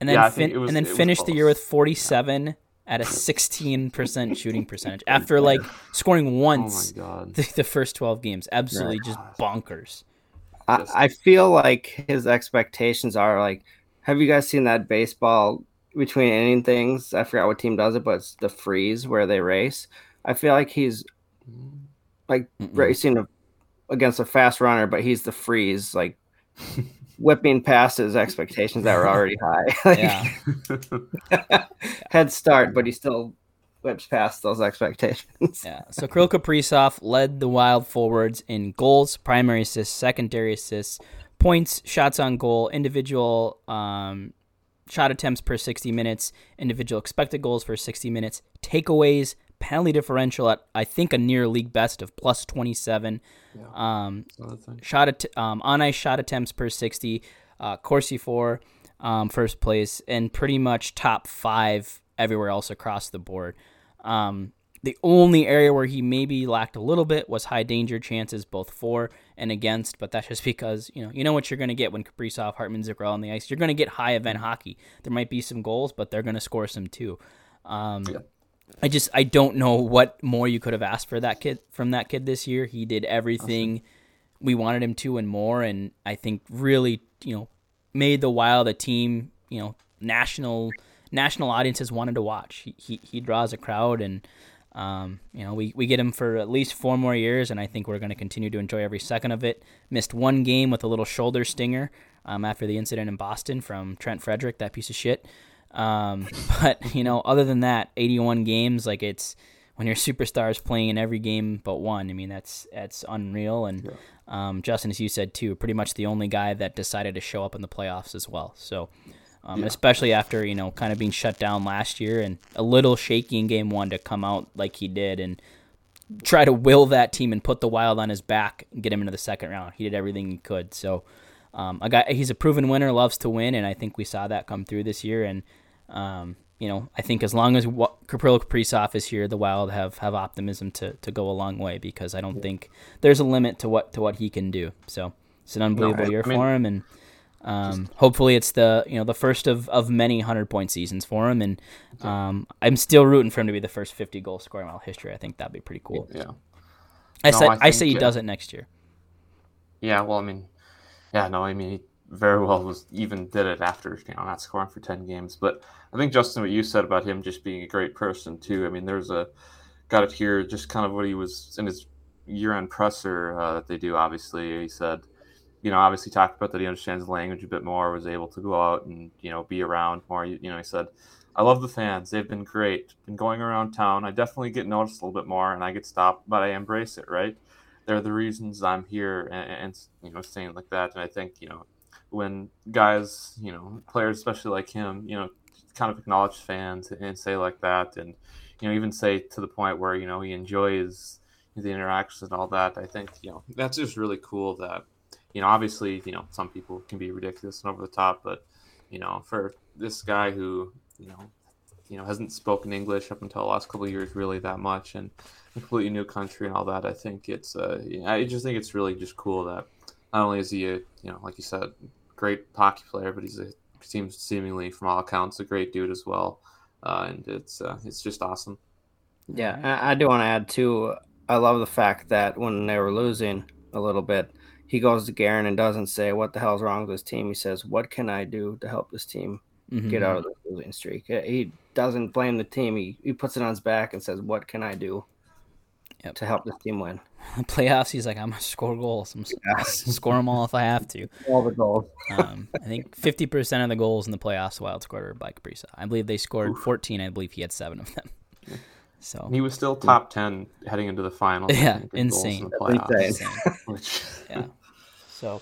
and then Yeah, fin- was- and then finished the year with close. forty seven at a sixteen percent shooting percentage after like scoring oh my once god. the, the first twelve games. Absolutely just bonkers. I, I feel like his expectations are like. Have you guys seen that baseball between inning things? I forgot what team does it, but it's the freeze where they race. I feel like he's like Mm-mm. racing a, against a fast runner, but he's the freeze, like whipping past his expectations that were already high. Yeah, head start, but he still whips past those expectations. yeah. So Kirill Kaprizov led the Wild forwards in goals, primary assists, secondary assists, points, shots on goal, individual um, shot attempts per 60 minutes, individual expected goals for 60 minutes, takeaways, penalty differential at I think a near league best of plus 27. Um, Another shot at, um, on ice shot attempts per 60, uh, Corsi for um, first place, and pretty much top five everywhere else across the board. Um, the only area where he maybe lacked a little bit was high danger chances, both for and against. But that's just because you know you know what you're going to get when Kaprizov, Hartman, Zuccarello on the ice. You're going to get high event hockey. There might be some goals, but they're going to score some too. Um, I just I don't know what more you could have asked for that kid from that kid this year. He did everything we wanted him to and more, and I think really you know made the Wild a team you know national national audiences wanted to watch. He he, he draws a crowd, and um, you know we we get him for at least four more years, and I think we're going to continue to enjoy every second of it. Missed one game with a little shoulder stinger um, after the incident in Boston from Trent Frederic, that piece of shit. Um, but you know, other than that, 81 games, like it's when your superstars playing in every game but one. I mean, that's that's unreal. And um, Justin, as you said too, pretty much the only guy that decided to show up in the playoffs as well. So, um, especially after you know kind of being shut down last year and a little shaky in game one to come out like he did and try to will that team and put the Wild on his back and get him into the second round. He did everything he could. So, um, a guy he's a proven winner, loves to win, and I think we saw that come through this year. And um, you know, I think as long as Wa- Kirill Kaprizov is here, the Wild have, have optimism to, to go a long way because I don't think there's a limit to what to what he can do. So it's an unbelievable I- year I mean- for him, and um, hopefully it's the you know the first of, of many hundred point seasons for him. And um, I'm still rooting for him to be the first 50 goal scorer in all history. I think that'd be pretty cool. Yeah. I No, say I I, say he uh, does it next year. Yeah, well, I mean, yeah, no, I mean, he very well was even did it after you know not scoring for ten games. But I think Justin, what you said about him just being a great person too. I mean, there's a got it here, just kind of what he was in his year-end presser uh, that they do. Obviously, he said, you know, obviously talked about that he understands the language a bit more, was able to go out and you know be around more. You, you know, he said. I love the fans. They've been great. Been going around town. I definitely get noticed a little bit more, and I get stopped, but I embrace it. Right? they're the reasons I'm here and, and you know saying like that and I think you know when guys you know players especially like him you know kind of acknowledge fans and say like that and you know even say to the point where you know he enjoys the interactions and all that I think you know that's just really cool that you know obviously you know some people can be ridiculous and over the top but you know for this guy who you know you know hasn't spoken English up until the last couple years really that much, and completely new country and all that. I think it's uh, I just think it's really just cool that not only is he a you know like you said great hockey player, but he's a seems seemingly from all accounts a great dude as well, uh, and it's uh, it's just awesome. Yeah, I do want to add too. I love the fact that when they were losing a little bit, he goes to Guerin and doesn't say what the hell's wrong with this team. He says, "What can I do to help this team Mhm. get out of the losing streak?" He doesn't blame the team. He he puts it on his back and says, "What can I do Yep. to help this team win?" playoffs. He's like, I'm gonna score goals. I'm s- score them all if I have to. All the goals. Um, I think 50% of the goals in the playoffs, Wild scored were by Kaprizov. I believe they scored 14. I believe he had seven of them. So He was still top ten heading into the finals. Yeah, think, in insane. the playoffs, Insane. which- yeah. So,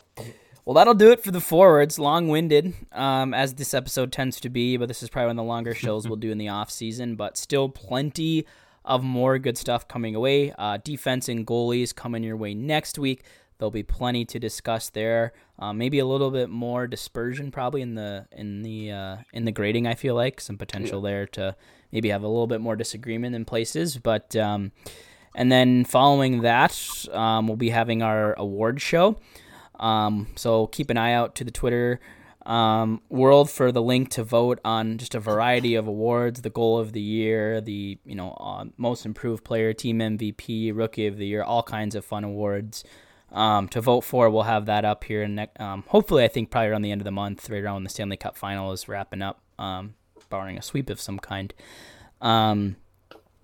well, that'll do it for the forwards. Long-winded, um, as this episode tends to be, but this is probably one of the longer shows we'll do in the off season. But still, plenty of more good stuff coming away. Uh, defense and goalies coming your way next week. There'll be plenty to discuss there. Uh, maybe a little bit more dispersion, probably in the in the uh, in the grading. I feel like some potential there to maybe have a little bit more disagreement in places, but. Um, and then following that, um, we'll be having our award show. Um, so keep an eye out to the Twitter um, world for the link to vote on just a variety of awards, the goal of the year, the you know uh, most improved player, team MVP, rookie of the year, all kinds of fun awards um, to vote for. We'll have that up here, and um, hopefully, I think probably around the end of the month, right around when the Stanley Cup final is wrapping up, um, barring a sweep of some kind. Um,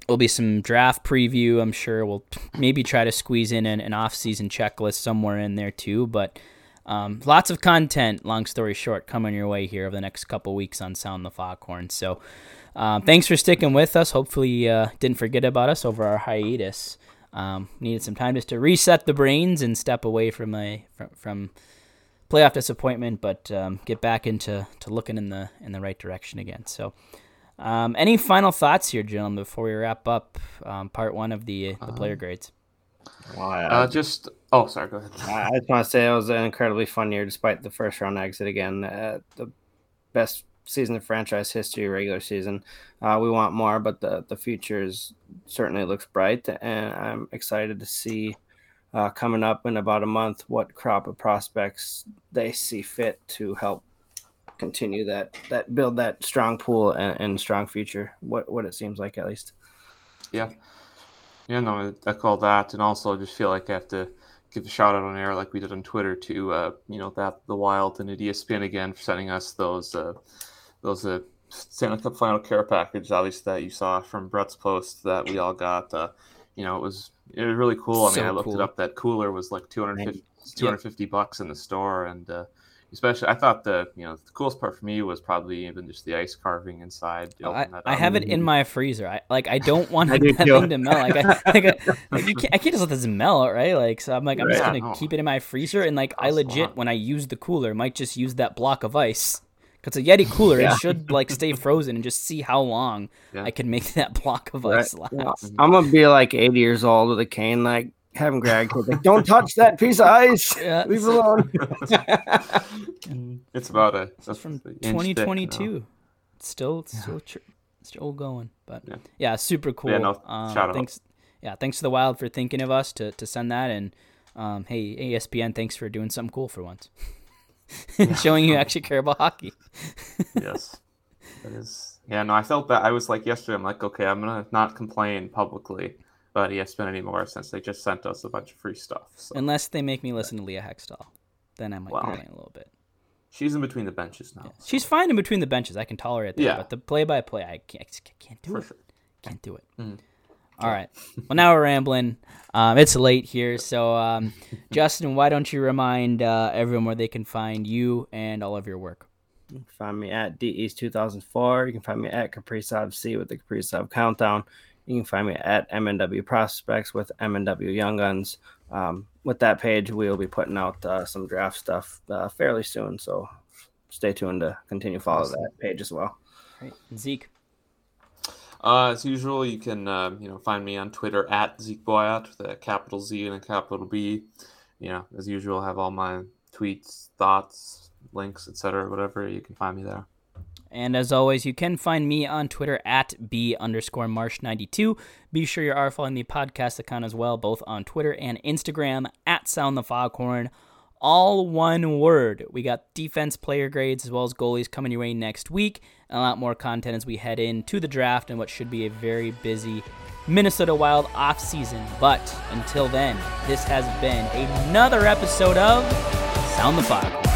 will be some draft preview. I'm sure we'll maybe try to squeeze in an, an off-season checklist somewhere in there too. But um, lots of content. Long story short, coming your way here over the next couple weeks on Sound the Foghorn. So um, thanks for sticking with us. Hopefully, uh, didn't forget about us over our hiatus. Um, needed some time just to reset the brains and step away from a from, from playoff disappointment, but um, get back into to looking in the in the right direction again. So. Um, any final thoughts here, gentlemen, before we wrap up um, part one of the the player grades? Well, I, uh, just oh, sorry. Go ahead. I just want to say it was an incredibly fun year, despite the first round exit. Again, uh, the best season of franchise history, regular season. Uh, we want more, but the the future is certainly looks bright, and I'm excited to see uh, coming up in about a month what crop of prospects they see fit to help continue that that build that strong pool and, and strong future. What what it seems like at least. Yeah. Yeah, no, I call that, and also I just feel like I have to give a shout out on air, like we did on Twitter, to uh, you know that the Wild and ESPN again for sending us those uh, those uh, Stanley Cup Final care package, obviously that you saw from Brett's post that we all got. Uh, you know, it was it was really cool. I mean, So I looked cool. it up. That cooler was like 250, 250 bucks in the store, and uh, especially I thought the you know the coolest part for me was probably even just the ice carving inside. You oh, I, I have it in my freezer. I like I don't want I that thing to melt. Like I, like, I, like you can't, I can't just let this melt, right? Like so, I'm like I'm just gonna no. keep it in my freezer, and like I legit when I use the cooler, might just use that block of ice. Cause a Yeti cooler, Yeah. it should like stay frozen and just see how long Yeah. I can make that block of Right. ice last. Yeah. I'm gonna be like 80 years old with a cane, like having Greg like, "Don't touch that piece of ice. Yeah, Leave it alone." It's about a This is from inch thick, you know. 2022. It's still, it's still, tr- still going. But yeah, Yeah. super cool. Yeah, no, um, shout out. Thanks, yeah, thanks to the Wild for thinking of us to to send that, and um, hey, ESPN, thanks for doing something cool for once, and showing you actually care about hockey. yes. That is. Yeah, no, I felt that. I was like yesterday. I'm like, okay, I'm gonna not complain publicly about ESPN anymore since they just sent us a bunch of free stuff. So Unless they make me listen to Leah Hextall, then I might Wow. complain a little bit. she's in between the benches now. She's fine in between the benches. I can tolerate that. Yeah. But the play by play, I can't, I can't do For it. sure. Can't do it. Mhm. All right. Well, now we're rambling. Um, it's late here, so um, Justin, why don't you remind uh, everyone where they can find you and all of your work? You can find me at DEast 2004. You can find me at Kaprizov C with the Kaprizov Countdown. You can find me at MNW Prospects with MNW Young Guns. Um, with that page, we will be putting out uh, some draft stuff uh, fairly soon. So stay tuned to continue to follow Awesome. that page as well. Right. Zeke. Uh, as usual, you can um, you know find me on Twitter at Zeke Boyat with a capital Z and a capital B. You know, as usual, I have all my tweets, thoughts, links, etc. Whatever you can find me there. And as always, you can find me on Twitter at B underscore Marsh92. Be sure you are following the podcast account as well, both on Twitter and Instagram at Sound the Foghorn. All one word. We got defense player grades as well as goalies coming your way next week. And a lot more content as we head into the draft and what should be a very busy Minnesota Wild off season. But until then, this has been another episode of Sound the Foghorn.